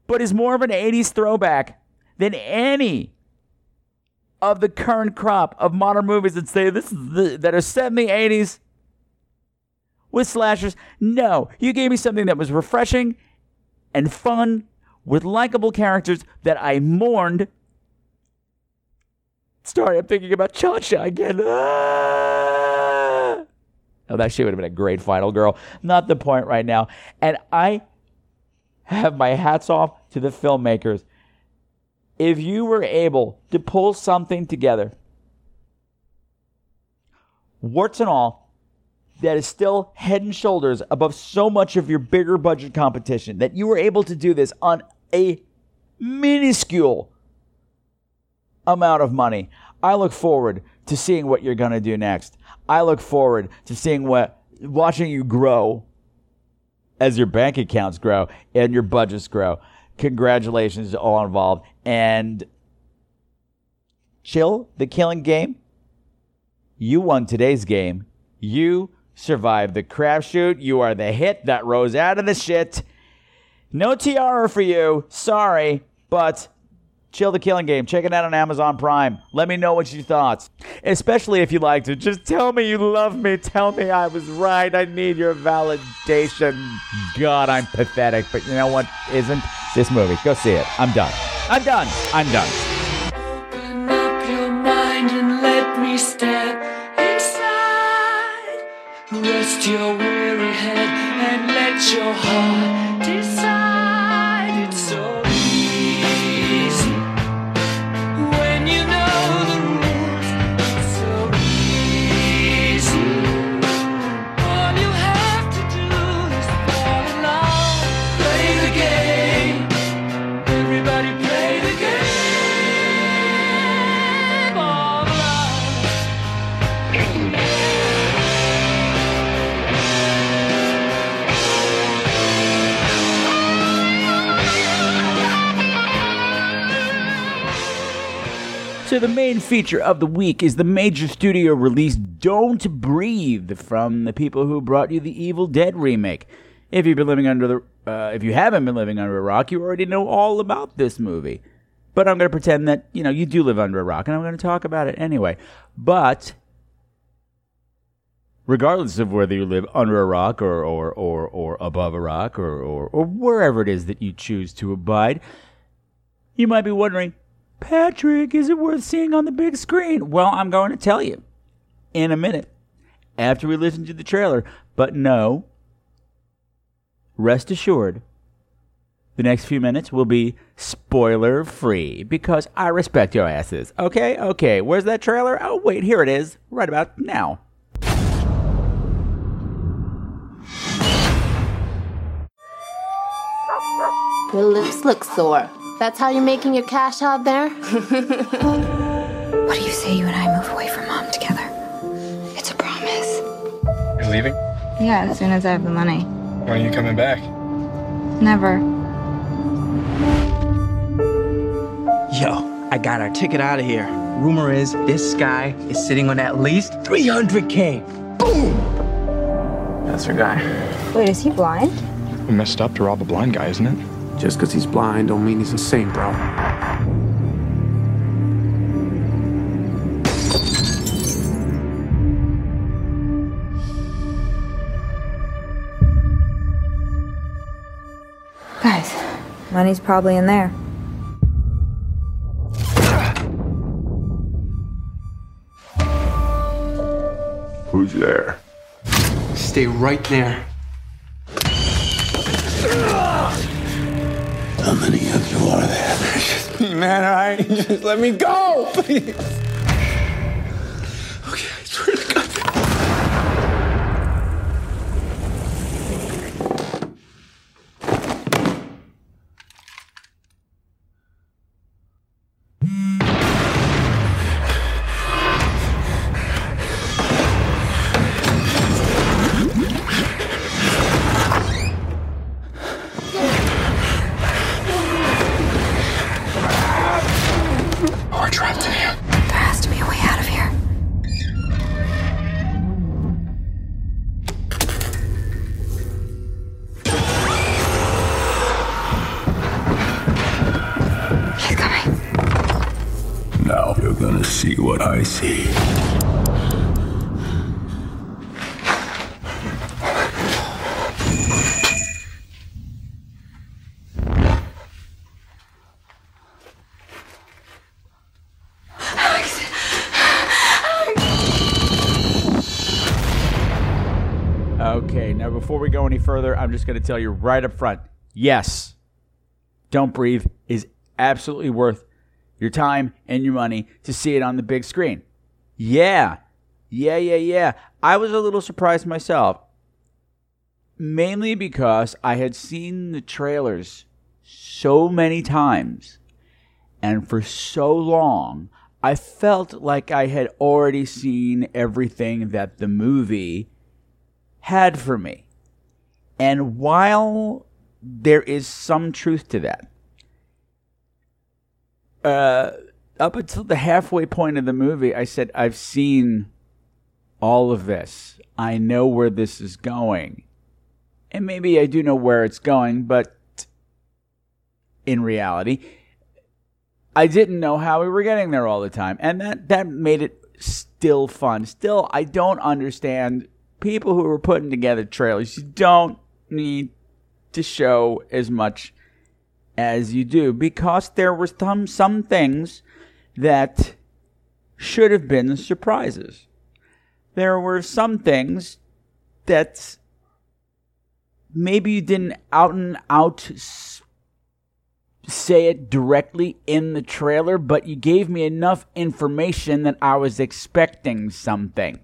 but is more of an 80s throwback than any of the current crop of modern movies that say this is the, that are set in the 80s with slashers. No, you gave me something that was refreshing and fun with likable characters that I mourned Sorry, I'm thinking about Cha Cha again. Ah! Oh, that she would have been a great final girl. Not the point right now. And I have my hats off to the filmmakers. If you were able to pull something together, warts and all, that is still head and shoulders above so much of your bigger budget competition, that you were able to do this on a minuscule amount of money. I look forward to seeing what you're going to do next. I look forward to seeing what, watching you grow as your bank accounts grow and your budgets grow. Congratulations to all involved. And chill the killing game. You won today's game. You survived the crapshoot. You are the hit that rose out of the shit. No tiara for you. Sorry, but Chill the Killing Game. Check it out on Amazon Prime. Let me know what you thought. Especially if you liked it. Just tell me you love me. Tell me I was right. I need your validation. God, I'm pathetic. But you know what isn't? This movie. Go see it. I'm done. I'm done. I'm done. Rest your weary head and let your heart So the main feature of the week is the major studio release Don't Breathe from the people who brought you the Evil Dead remake. If you've been living under the uh, if you haven't been living under a rock, you already know all about this movie. But I'm going to pretend that, you know, you do live under a rock and I'm going to talk about it anyway. But regardless of whether you live under a rock or or or, or above a rock or, or or wherever it is that you choose to abide, you might be wondering, Patrick, is it worth seeing on the big screen? Well, I'm going to tell you in a minute after we listen to the trailer. But no, rest assured, the next few minutes will be spoiler free because I respect your asses. Okay, okay, where's that trailer? Oh, wait, here it is, right about now. Your lips look sore. That's how you're making your cash out there? What do you say you and I move away from mom together? It's a promise. You're leaving? Yeah, as soon as I have the money. When are you coming back? Never. Yo, I got our ticket out of here. Rumor is this guy is sitting on at least 300K. Boom! That's our guy. Wait, is he blind? We messed up to rob a blind guy, isn't it? Just because he's blind don't mean he's a saint, bro. Guys, money's probably in there. Who's there? Stay right there. How many of you are there? Man, all right? Just let me go, please. Before we go any further, I'm just going to tell you right up front yes, Don't Breathe is absolutely worth your time and your money to see it on the big screen. Yeah, yeah, yeah, yeah. I was a little surprised myself, mainly because I had seen the trailers so many times and for so long. I felt like I had already seen everything that the movie had for me. And while there is some truth to that, uh, up until the halfway point of the movie, I said, I've seen all of this. I know where this is going. And maybe I do know where it's going, but in reality, I didn't know how we were getting there all the time. And that, that made it still fun. Still, I don't understand people who are putting together trailers. You don't need to show as much as you do because there were some some things that should have been surprises. There were some things that maybe you didn't out and out say it directly in the trailer, but you gave me enough information that I was expecting something.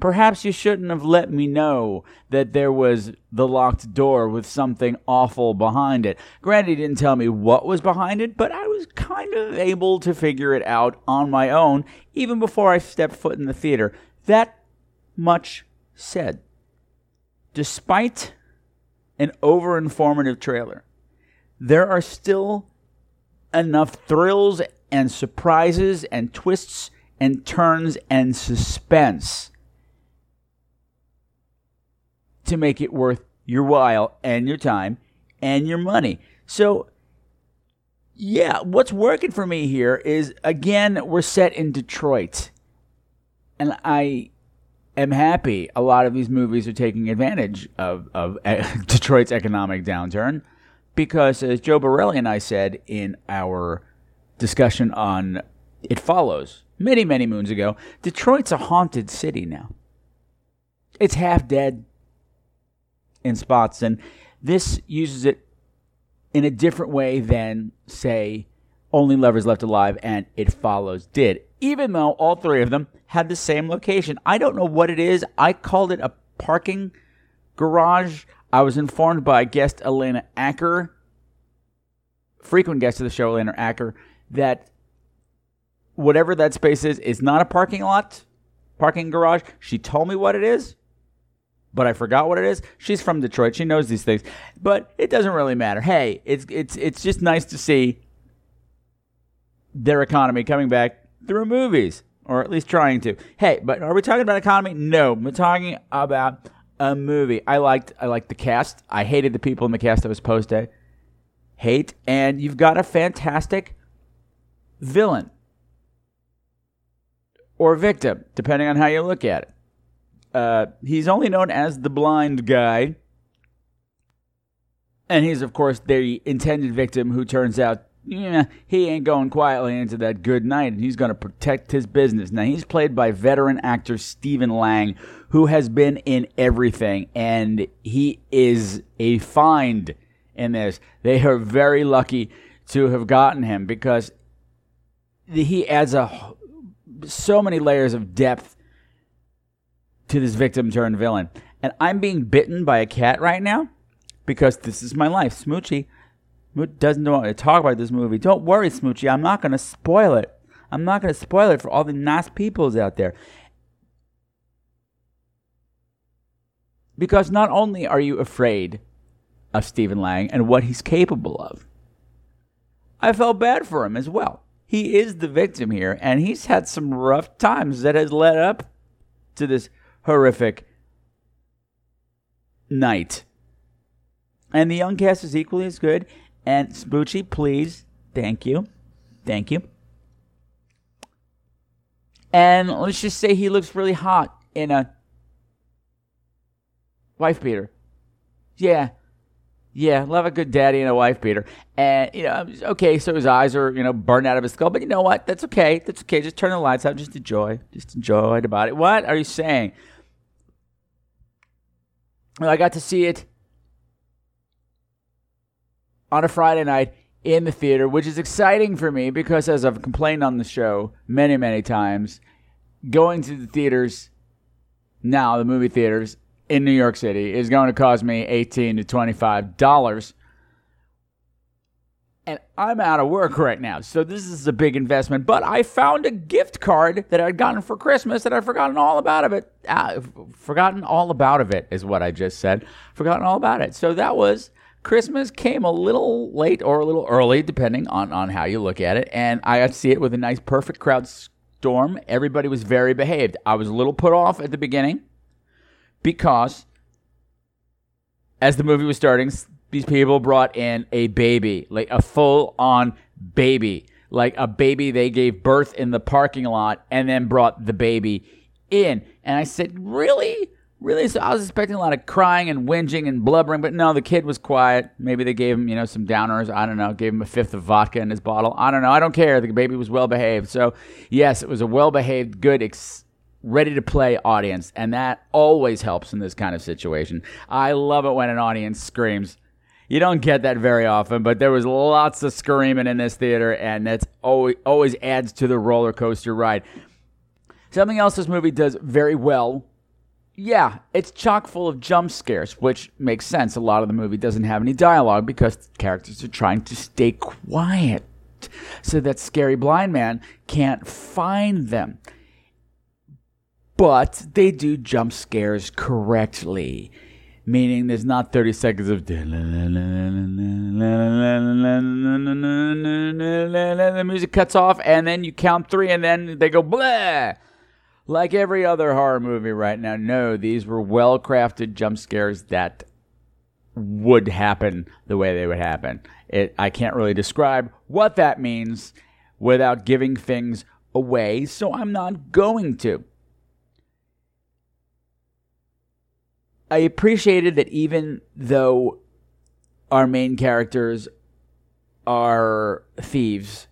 Perhaps you shouldn't have let me know that there was the locked door with something awful behind it. Granted, he didn't tell me what was behind it, but I was kind of able to figure it out on my own even before I stepped foot in the theater. That much said. Despite an over informative trailer, there are still enough thrills and surprises and twists and turns and suspense to make it worth your while and your time and your money. So, yeah, what's working for me here is again, we're set in Detroit. And I am happy a lot of these movies are taking advantage of, of Detroit's economic downturn because, as Joe Borelli and I said in our discussion on It Follows many, many moons ago, Detroit's a haunted city now. It's half dead in spots. And this uses it in a different way than, say, Only Lovers Left Alive and It Follows did, even though all three of them had the same location. I don't know what it is. I called it a parking garage. I was informed by guest Elena Acker, frequent guest of the show, Elena Acker, that whatever that space is, is not a parking lot, parking garage. She told me what it is but I forgot what it is. She's from Detroit. She knows these things, but it doesn't really matter. Hey, it's it's it's just nice to see their economy coming back through movies, or at least trying to. Hey, but are we talking about economy? No, we're talking about a movie. I liked I liked the cast. I hated the people in the cast that was post day. Hate, and you've got a fantastic villain or victim, depending on how you look at it. Uh, he's only known as the blind guy. And he's, of course, the intended victim who turns out, he ain't going quietly into that good night and he's going to protect his business. Now, he's played by veteran actor Stephen Lang, who has been in everything, and he is a find in this. They are very lucky to have gotten him because he adds a so many layers of depth to this victim turned villain. And I'm being bitten by a cat right now because this is my life. Smoochie doesn't want to talk about this movie. Don't worry, Smoochie. I'm not going to spoil it. I'm not going to spoil it for all the nice peoples out there. Because not only are you afraid of Stephen Lang and what he's capable of, I felt bad for him as well. He is the victim here, and he's had some rough times that has led up to this horrific night. And the young cast is equally as good. And Smoochie, please, thank you. Thank you. And let's just say he looks really hot in a wife beater. Yeah. Yeah, love a good daddy and a wife beater. And, you know, okay, so his eyes are, you know, burned out of his skull. But you know what? That's okay. That's okay. Just turn the lights out. Just enjoy. Just enjoy about it. What are you saying? I got to see it on a Friday night in the theater, which is exciting for me because, as I've complained on the show many, many times, going to the theaters now, the movie theaters in New York City, is going to cost me eighteen to twenty-five dollars. And I'm out of work right now, so this is a big investment. But I found a gift card that I'd gotten for Christmas that I'd forgotten all about of it. Uh, forgotten all about of it is what I just said. Forgotten all about it. So that was Christmas came a little late or a little early, depending on, on how you look at it. And I got to see it with a nice, perfect crowd storm. Everybody was very behaved. I was a little put off at the beginning because as the movie was starting, these people brought in a baby, like a full on baby, like a baby they gave birth in the parking lot and then brought the baby in. And I said, Really? Really? So I was expecting a lot of crying and whinging and blubbering, but no, the kid was quiet. Maybe they gave him, you know, some downers. I don't know. Gave him a fifth of vodka in his bottle. I don't know. I don't care. The baby was well behaved. So, yes, it was a well behaved, good, ex- ready to play audience. And that always helps in this kind of situation. I love it when an audience screams. You don't get that very often, but there was lots of screaming in this theater, and that's always, always adds to the roller coaster ride. Something else this movie does very well yeah, it's chock full of jump scares, which makes sense. A lot of the movie doesn't have any dialogue because characters are trying to stay quiet so that scary blind man can't find them. But they do jump scares correctly, meaning there's not 30 seconds of the music cuts off and then you count three and then they go blah like every other horror movie right now. No, these were well crafted jump scares that would happen the way they would happen. It, I can't really describe what that means without giving things away, so I'm not going to. I appreciated that even though our main characters are thieves,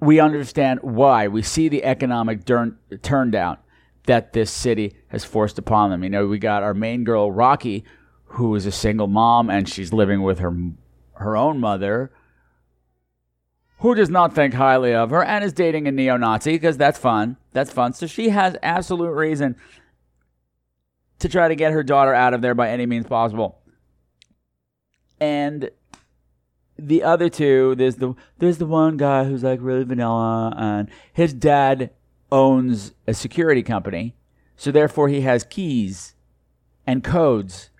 we understand why. We see the economic turn, down that this city has forced upon them. You know, we got our main girl, Rocky, who is a single mom and she's living with her her own mother, who does not think highly of her and is dating a neo Nazi because that's fun. That's fun. So she has absolute reason to try to get her daughter out of there by any means possible. And the other two, there's the there's the one guy who's like really vanilla, and his dad owns a security company, so therefore he has keys and codes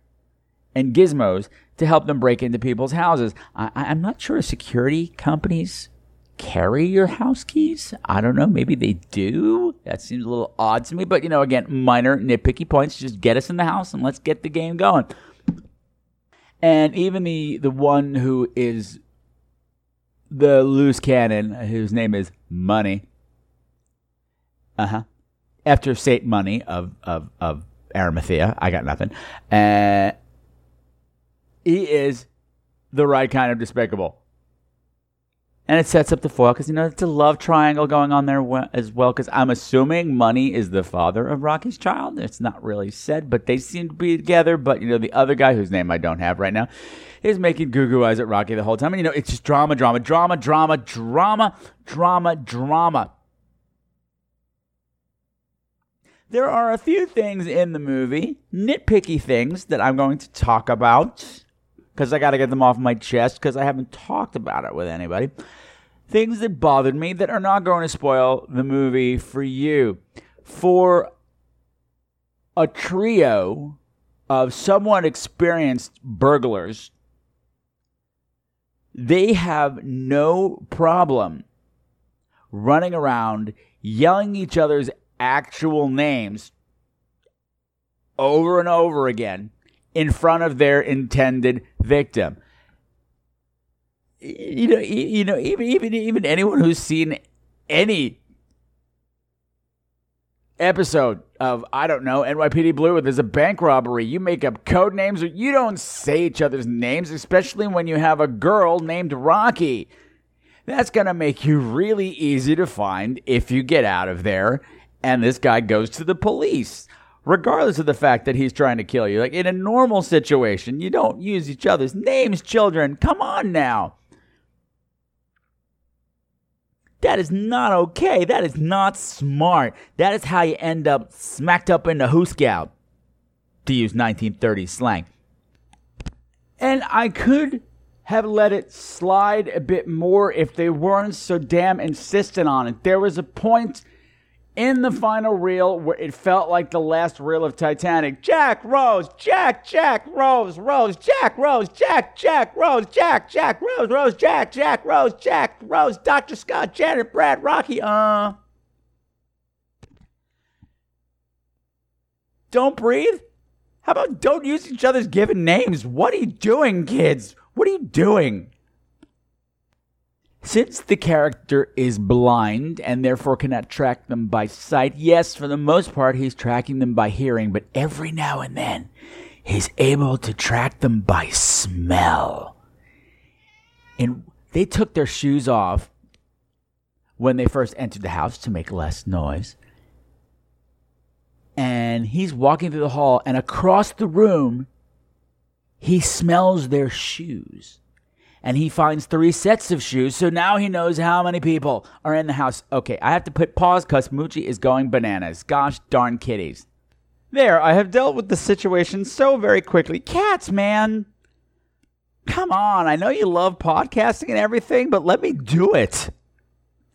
and gizmos to help them break into people's houses. I, I'm not sure security companies carry your house keys. I don't know. Maybe they do. That seems a little odd to me. But, you know, again, minor nitpicky points. Just get us in the house and let's get the game going. And even the, the one who is the loose cannon, whose name is Money. Uh huh. After Saint Money of, of, of Arimathea, I got nothing. Uh, he is the right kind of despicable. And it sets up the foil because, you know, it's a love triangle going on there as well. Because I'm assuming Money is the father of Rocky's child. It's not really said, but they seem to be together. But, you know, the other guy whose name I don't have right now is making goo goo eyes at Rocky the whole time. And, you know, it's just drama, drama, drama, drama, drama, drama, drama. There are a few things in the movie, nitpicky things, that I'm going to talk about because I got to get them off my chest because I haven't talked about it with anybody. Things that bothered me that are not going to spoil the movie for you. For a trio of somewhat experienced burglars, they have no problem running around yelling each other's actual names over and over again in front of their intended victim. You know, you know, even even even anyone who's seen any episode of I don't know NYPD Blue, there's a bank robbery. You make up code names, or you don't say each other's names, especially when you have a girl named Rocky. That's gonna make you really easy to find if you get out of there. And this guy goes to the police. regardless of the fact that he's trying to kill you. Like in a normal situation, you don't use each other's names, children. Come on now. That is not okay. That is not smart. That is how you end up smacked up in the hoosegow, to use 1930s slang. And I could have let it slide a bit more if they weren't so damn insistent on it. There was a point in the final reel where it felt like the last reel of Titanic. Jack Rose, Jack, Jack Rose, Rose, Jack Rose, Jack, Jack Rose, Jack, Jack Rose, Rose, Jack, Jack Rose, Jack Rose, Dr. Scott, Janet, Brad, Rocky, uh. Don't breathe? How about don't use each other's given names? What are you doing, kids? What are you doing? Since the character is blind and therefore cannot track them by sight, yes, for the most part, he's tracking them by hearing, but every now and then, he's able to track them by smell. And they took their shoes off when they first entered the house to make less noise. And he's walking through the hall, and across the room, he smells their shoes and he finds three sets of shoes. So now he knows how many people are in the house. Okay, I have to put pause because Moochie is going bananas. Gosh darn kitties. There, I have dealt with the situation so very quickly. Cats, man. Come on, I know you love podcasting and everything, but let me do it.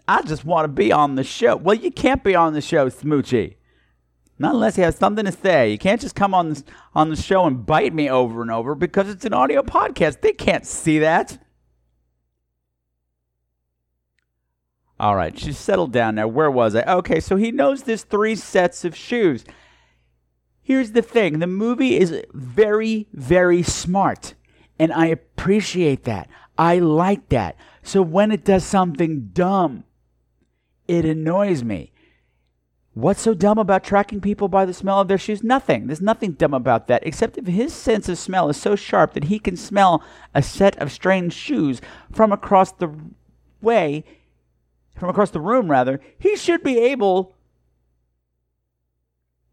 I just want to be on the show. Well, you can't be on the show, Smoochie. Not unless you have something to say. You can't just come on this, on the show and bite me over and over because it's an audio podcast. They can't see that. All right, she's settled down now. Where was I? Okay, so he knows this three sets of shoes. Here's the thing the movie is very, very smart, and I appreciate that. I like that. So when it does something dumb, it annoys me. What's so dumb about tracking people by the smell of their shoes? Nothing. There's nothing dumb about that, except if his sense of smell is so sharp that he can smell a set of strange shoes from across the way, from across the room, rather. He should be able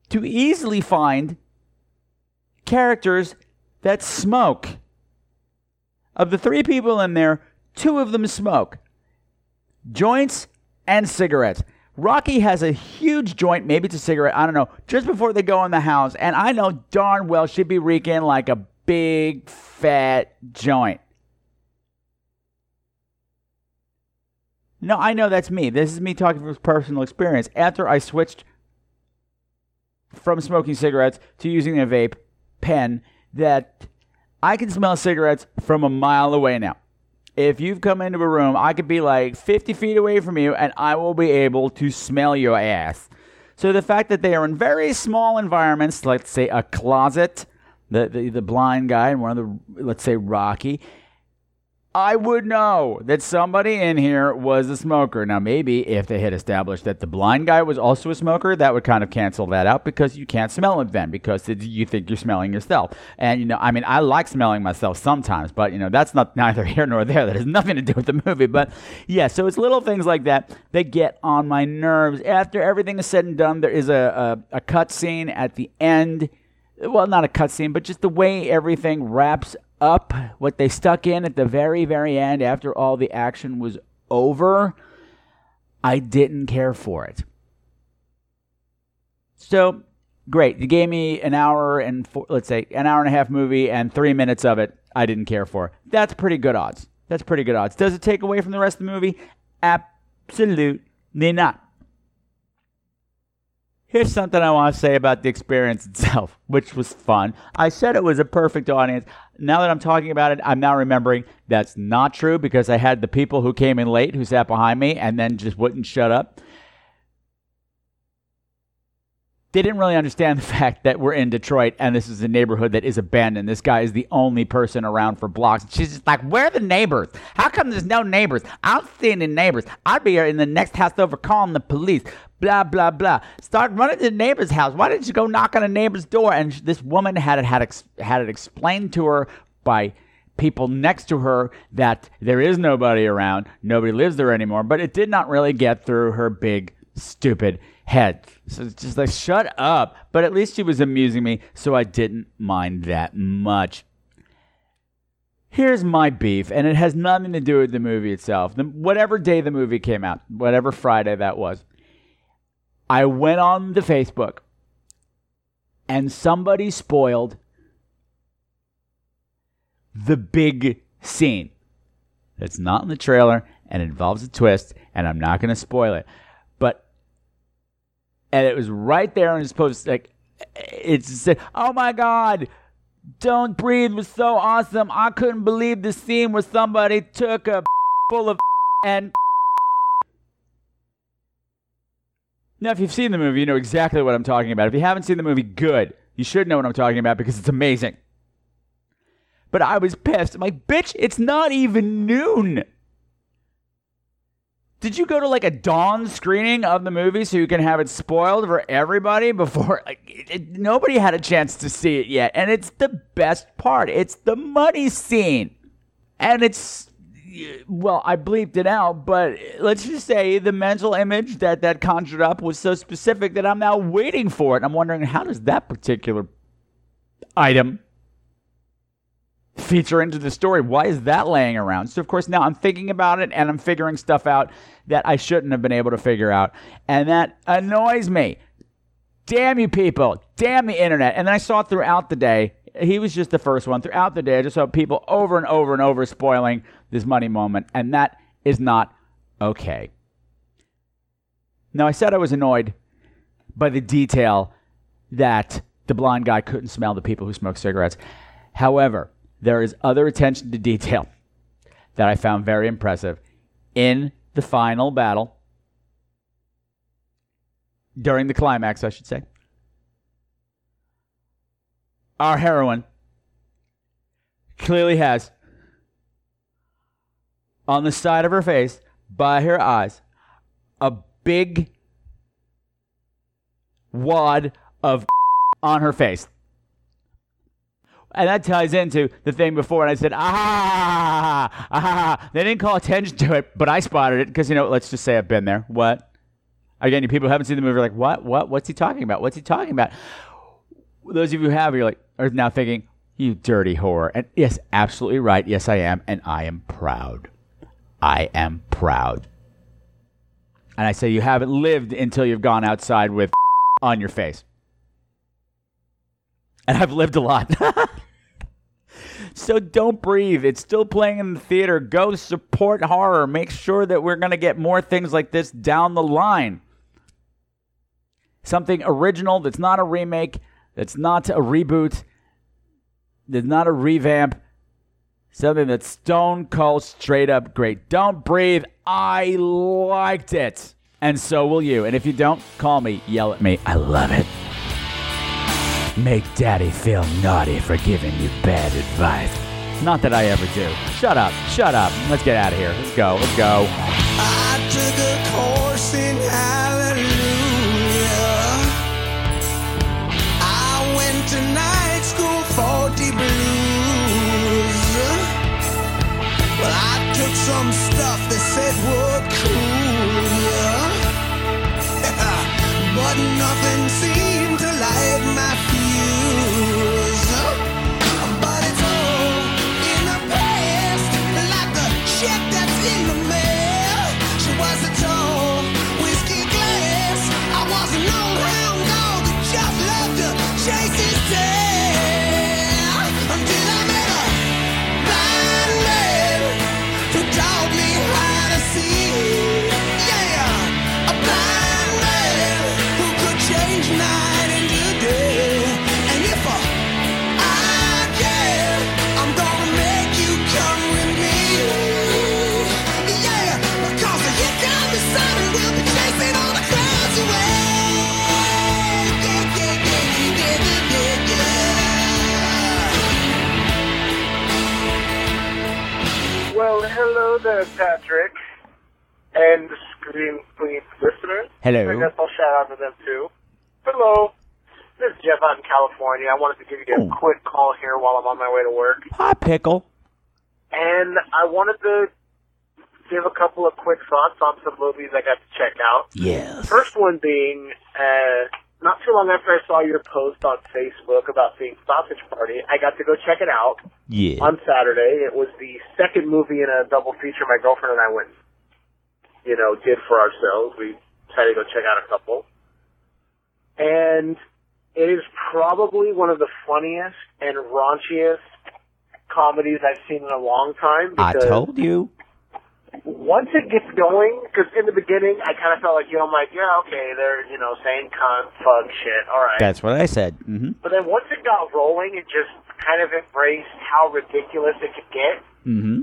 to easily find characters that smoke. Of the three people in there, two of them smoke joints and cigarettes. Rocky has a huge joint, maybe it's a cigarette, I don't know, just before they go in the house. And I know darn well she'd be reeking like a big fat joint. No, I know that's me. This is me talking from personal experience. After I switched from smoking cigarettes to using a vape pen, that I can smell cigarettes from a mile away now if you've come into a room, I could be like 50 feet away from you and I will be able to smell your ass. So the fact that they are in very small environments, let's say a closet, the, the, the blind guy and one of the, let's say Rocky, I would know that somebody in here was a smoker. Now, maybe if they had established that the blind guy was also a smoker, that would kind of cancel that out because you can't smell it then because you think you're smelling yourself. And, you know, I mean, I like smelling myself sometimes, but, you know, that's not neither here nor there. That has nothing to do with the movie. But, yeah, so it's little things like that that get on my nerves. After everything is said and done, there is a, a, a cut scene at the end well, not a cutscene, but just the way everything wraps up, what they stuck in at the very, very end after all the action was over, I didn't care for it. So, great. You gave me an hour and, four, let's say, an hour and a half movie and three minutes of it I didn't care for. That's pretty good odds. That's pretty good odds. Does it take away from the rest of the movie? Absolutely not. Here's something I want to say about the experience itself, which was fun. I said it was a perfect audience. Now that I'm talking about it, I'm now remembering that's not true because I had the people who came in late who sat behind me and then just wouldn't shut up. They didn't really understand the fact that we're in Detroit and this is a neighborhood that is abandoned. This guy is the only person around for blocks. She's just like, Where are the neighbors? How come there's no neighbors? I don't see any neighbors. I'd be in the next house over calling the police blah blah blah. Start running to the neighbor's house. Why didn't you go knock on a neighbor's door? And this woman had it had ex- had it explained to her by people next to her that there is nobody around, nobody lives there anymore. But it did not really get through her big stupid head. So it's just like, shut up. But at least she was amusing me, so I didn't mind that much. Here's my beef, and it has nothing to do with the movie itself. The, whatever day the movie came out, whatever Friday that was, I went on the Facebook and somebody spoiled the big scene. It's not in the trailer and involves a twist, and I'm not going to spoil it. And it was right there on his post, like, it's said, oh my God, Don't Breathe was so awesome. I couldn't believe the scene where somebody took a full of and. Now, if you've seen the movie, you know exactly what I'm talking about. If you haven't seen the movie, good. You should know what I'm talking about because it's amazing. But I was pissed. I'm like, bitch, it's not even noon. Did you go to like a dawn screening of the movie so you can have it spoiled for everybody before? Like, it, it- nobody had a chance to see it yet, and it's the best part. It's the money scene, and it's well, I bleeped it out, but let's just say the mental image that that conjured up was so specific that I'm now waiting for it. I'm wondering how does that particular item feature into the story. Why is that laying around? So, of course, now I'm thinking about it and I'm figuring stuff out that I shouldn't have been able to figure out. And that annoys me. Damn you people. Damn the internet. And then I saw it throughout the day. He was just the first one. Throughout the day, I just saw people over and over and over spoiling this money moment. And that is not okay. Now, I said I was annoyed by the detail that the blind guy couldn't smell the people who smoke cigarettes. However, there is other attention to detail that I found very impressive in the final battle, during the climax, I should say. Our heroine clearly has on the side of her face, by her eyes, a big wad of on her face. And that ties into the thing before, and I said, ah, ah. They didn't call attention to it, but I spotted it because, you know, let's just say I've been there. What? Again, you people who haven't seen the movie are like, what? What? What's he talking about? What's he talking about? Those of you who have, you're like, are now thinking, you dirty whore. And yes, absolutely right. Yes, I am. And I am proud. I am proud. And I say, you haven't lived until you've gone outside with on your face. And I've lived a lot. so don't breathe. It's still playing in the theater. Go support horror. Make sure that we're going to get more things like this down the line. Something original that's not a remake, that's not a reboot, that's not a revamp. Something that's stone cold straight up great. Don't breathe. I liked it. And so will you. And if you don't, call me, yell at me. I love it. Make daddy feel naughty for giving you bad advice. Not that I ever do. Shut up. Shut up. Let's get out of here. Let's go. Let's go. In I wanted to give you a quick call here while I'm on my way to work. Hi, Pickle. And I wanted to give a couple of quick thoughts on some movies I got to check out. Yes. First one being, uh, not too long after I saw your post on Facebook about seeing Sausage Party, I got to go check it out Yeah. on Saturday. It was the second movie in a double feature my girlfriend and I went, you know, did for ourselves. We decided to go check out a couple. And it is probably one of the funniest and raunchiest comedies I've seen in a long time. I told you. once it gets going, because in the beginning I kind of felt like, you know, I'm like, yeah, okay, they're, you know, saying cunt, fuck, shit, all right. That's what I said. hmm But then once it got rolling, it just kind of embraced how ridiculous it could get hmm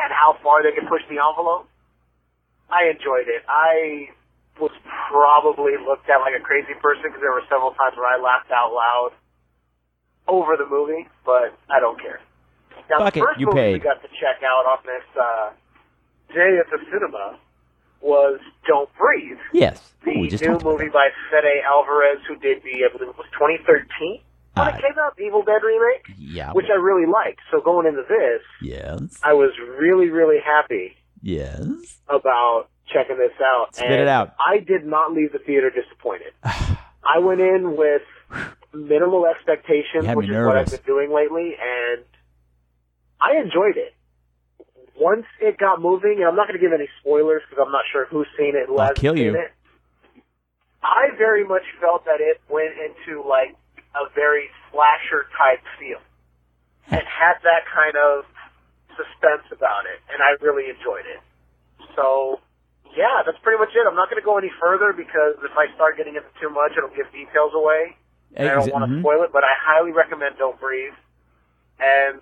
and how far they could push the envelope. I enjoyed it. I was probably looked at like a crazy person because there were several times where I laughed out loud over the movie, but I don't care. Now, Fuck the first you movie we got to check out on this uh, day at the cinema was Don't Breathe. Yes. The Ooh, we just new talked about movie by Fede Alvarez, who did the, I believe it was 2013 when it came out, the Evil Dead remake, Yeah. which I really liked. So going into this, Yes. I was really, really happy Yes. about checking this out. Spit and it out. I did not leave the theater disappointed. I went in with minimal expectations, You had me which is what I've been doing lately, and I enjoyed it. Once it got moving, and I'm not going to give any spoilers because I'm not sure who's seen it, who I'll hasn't kill seen you. it. I very much felt that it went into like a very slasher type feel, and had that kind of suspense about it, and I really enjoyed it. So, yeah, that's pretty much it. I'm not going to go any further because if I start getting into too much, it'll give details away. And I don't want to mhm. spoil it, but I highly recommend Don't Breathe. And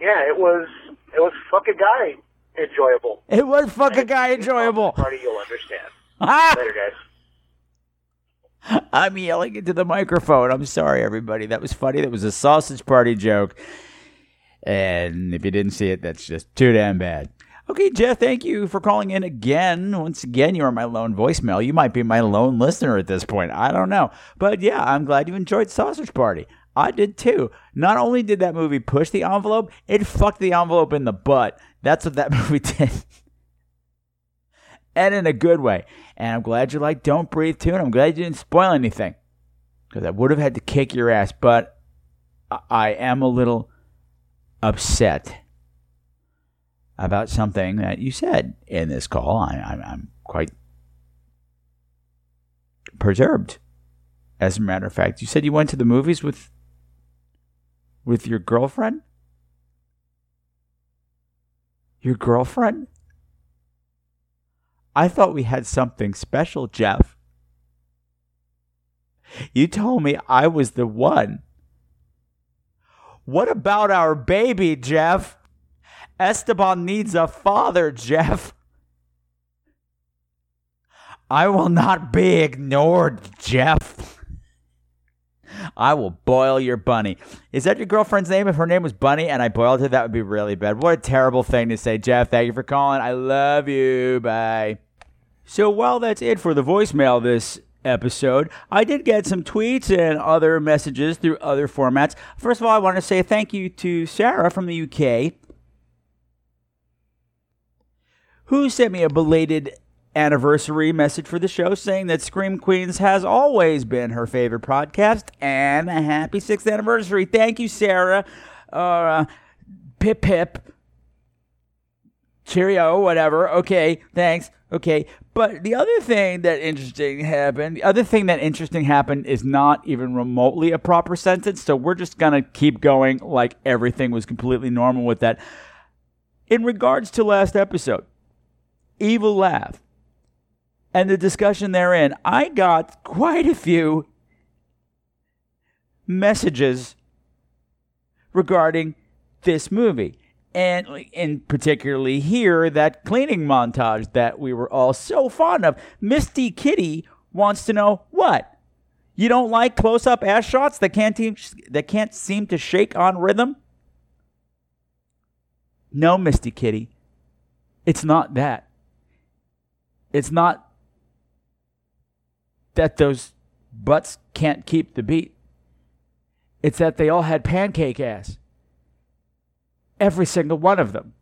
yeah, it was it was fucking guy enjoyable. It was fucking guy enjoyable. Party, you'll understand. Ah! Later, guys. I'm yelling into the microphone. I'm sorry, everybody. That was funny. That was a sausage party joke. And if you didn't see it, that's just too damn bad. Okay, Jeff, thank you for calling in again. Once again, you are my lone voicemail. You might be my lone listener at this point. I don't know. But yeah, I'm glad you enjoyed Sausage Party. I did too. Not only did that movie push the envelope, it fucked the envelope in the butt. That's what that movie did. and in a good way. And I'm glad you like Don't Breathe too, and I'm glad you didn't spoil anything. Because I would have had to kick your ass, but I- I am a little upset about something that you said in this call. I, I'm, I'm quite perturbed. As a matter of fact, you said you went to the movies with with your girlfriend. Your girlfriend? I thought we had something special, Jeff. You told me I was the one. What about our baby, Jeff? Esteban needs a father, Jeff. I will not be ignored, Jeff. I will boil your bunny. Is that your girlfriend's name? If her name was Bunny and I boiled her, that would be really bad. What a terrible thing to say, Jeff. Thank you for calling. I love you. Bye. So while that's it for the voicemail this episode, I did get some tweets and other messages through other formats. First of all, I want to say thank you to Sarah from the UK who sent me a belated anniversary message for the show saying that Scream Queens has always been her favorite podcast and a happy sixth anniversary. Thank you, Sarah. Uh, pip pip. Cheerio, whatever. Okay, thanks. Okay, but the other thing that interesting happened, the other thing that interesting happened is not even remotely a proper sentence, so we're just gonna keep going like everything was completely normal with that. In regards to last episode, Evil Laugh, and the discussion therein, I got quite a few messages regarding this movie. And in particularly here, that cleaning montage that we were all so fond of. Misty Kitty wants to know what? You don't like close-up ass shots that can't te- that can't seem to shake on rhythm? No, Misty Kitty. It's not that. It's not that those butts can't keep the beat. It's that they all had pancake ass. Every single one of them.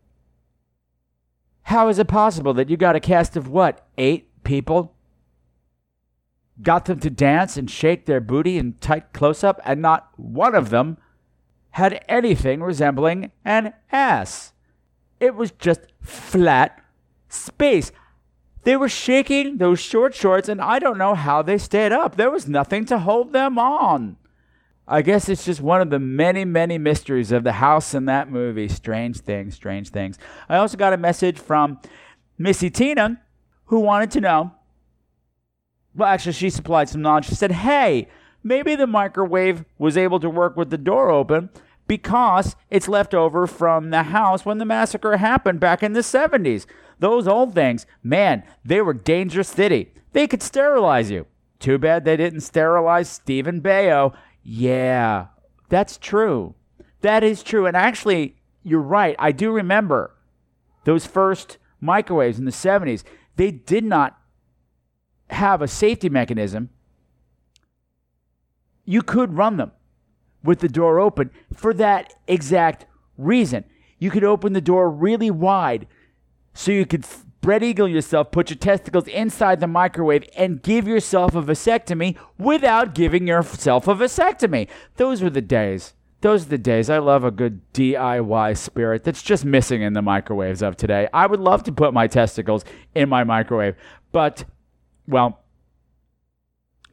How is it possible that you got a cast of what, eight people? Got them to dance and shake their booty in tight close up, and not one of them had anything resembling an ass. It was just flat space. They were shaking those short shorts, and I don't know how they stayed up. There was nothing to hold them on. I guess it's just one of the many, many mysteries of the house in that movie. Strange things, strange things. I also got a message from Missy Tina, who wanted to know. Well, actually, she supplied some knowledge. She said, Hey, maybe the microwave was able to work with the door open because it's left over from the house when the massacre happened back in the 70s. Those old things, man, they were dangerous city. They could sterilize you. Too bad they didn't sterilize Steven Baio. Yeah, that's true. That is true. And actually, you're right. I do remember those first microwaves in the 70s. They did not have a safety mechanism. You could run them with the door open for that exact reason. You could open the door really wide so you could spread eagle yourself, put your testicles inside the microwave, and give yourself a vasectomy without giving yourself a vasectomy. Those were the days. Those are the days. I love a good DIY spirit that's just missing in the microwaves of today. I would love to put my testicles in my microwave, but, well,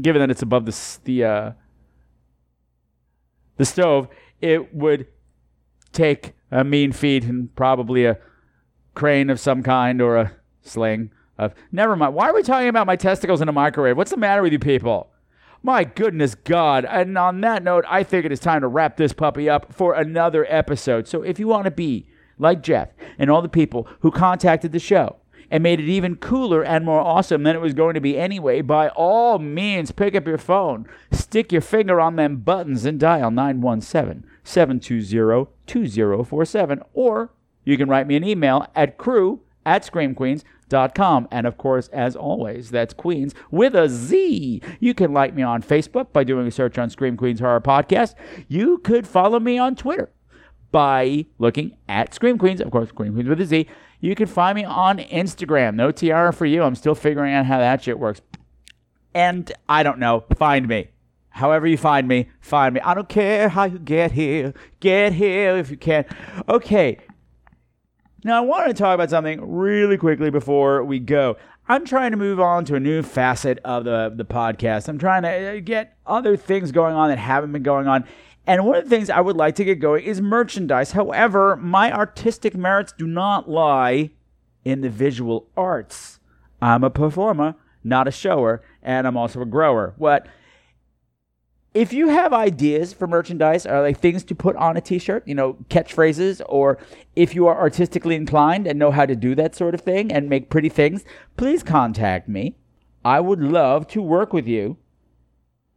given that it's above the, the uh, the stove, it would take a mean feat and probably a crane of some kind or a sling of. Never mind. Why are we talking about my testicles in a microwave? What's the matter with you people? My goodness God. And on that note, I think it is time to wrap this puppy up for another episode. So if you want to be like Jeff and all the people who contacted the show, and made it even cooler and more awesome than it was going to be anyway, by all means, pick up your phone, stick your finger on them buttons, and dial 917 720 2047. Or you can write me an email at crew at screamqueens.com. And of course, as always, that's Queens with a Z. You can like me on Facebook by doing a search on Scream Queens Horror Podcast. You could follow me on Twitter by looking at Scream Queens, of course, Scream Queens with a Z. You can find me on Instagram. No tiara for you. I'm still figuring out how that shit works. And I don't know. Find me. However you find me, find me. I don't care how you get here. Get here if you can. Okay. Now, I wanted to talk about something really quickly before we go. I'm trying to move on to a new facet of the, the podcast. I'm trying to uh, get other things going on that haven't been going on. And one of the things I would like to get going is merchandise. However, my artistic merits do not lie in the visual arts. I'm a performer, not a shower, and I'm also a grower. What? If you have ideas for merchandise or like things to put on a t-shirt, you know, catchphrases, or if you are artistically inclined and know how to do that sort of thing and make pretty things, please contact me. I would love to work with you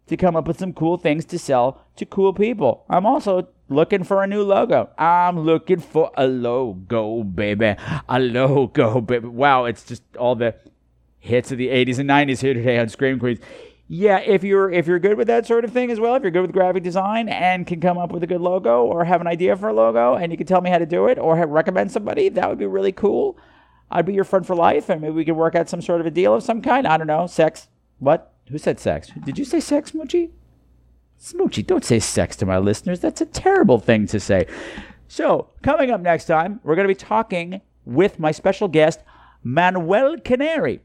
to come up with some cool things to sell to cool people. I'm also looking for a new logo. I'm looking for a logo, baby. A logo, baby. Wow, it's just all the hits of the 80s and 90s here today on Scream Queens. Yeah, if you're if you're good with that sort of thing as well, if you're good with graphic design and can come up with a good logo or have an idea for a logo and you can tell me how to do it or recommend somebody, that would be really cool. I'd be your friend for life and maybe we could work out some sort of a deal of some kind. I don't know, sex. What? Who said sex? Did you say sex, Smoochie? Smoochie, don't say sex to my listeners. That's a terrible thing to say. So, coming up next time, we're going to be talking with my special guest, Manuel Canary.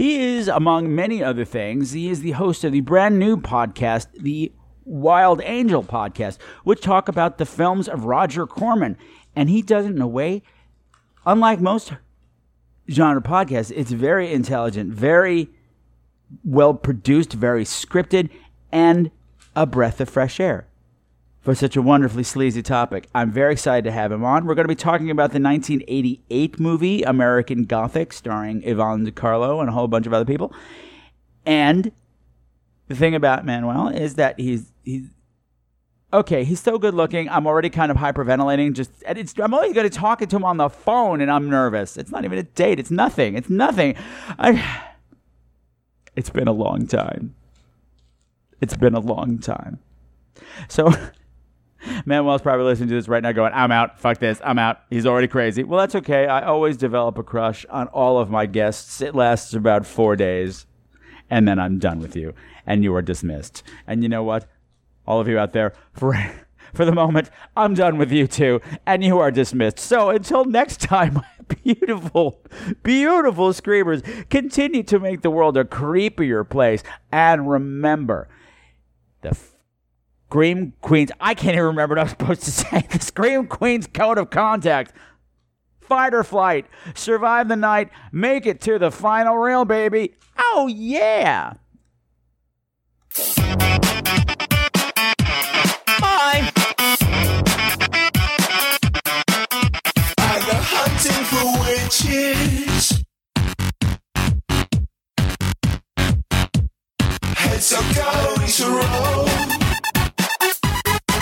He is, among many other things, he is the host of the brand new podcast, the Wild Angel podcast, which talk about the films of Roger Corman. And he does it in a way, unlike most genre podcasts, it's very intelligent, very well produced, very scripted, and a breath of fresh air for such a wonderfully sleazy topic. I'm very excited to have him on. We're going to be talking about the 1988 movie American Gothic, starring Yvonne De Carlo and a whole bunch of other people. And the thing about Manuel is that he's he's okay. He's so good looking. I'm already kind of hyperventilating. Just I'm only going to talking to him on the phone, and I'm nervous. It's not even a date. It's nothing. It's nothing. I. It's been a long time. It's been a long time. So Manuel's probably listening to this right now going, I'm out. Fuck this. I'm out. He's already crazy. Well, that's okay. I always develop a crush on all of my guests. It lasts about four days, and then I'm done with you, and you are dismissed. And you know what? All of you out there, for. For the moment, I'm done with you two, and you are dismissed. So until next time, my beautiful, beautiful screamers, continue to make the world a creepier place. And remember, the Scream Queens. I can't even remember what I was supposed to say. The Scream Queens code of contact. Fight or flight. Survive the night. Make it to the final reel, baby. Oh, yeah. Bye. I go hunting for witches. Heads to roll.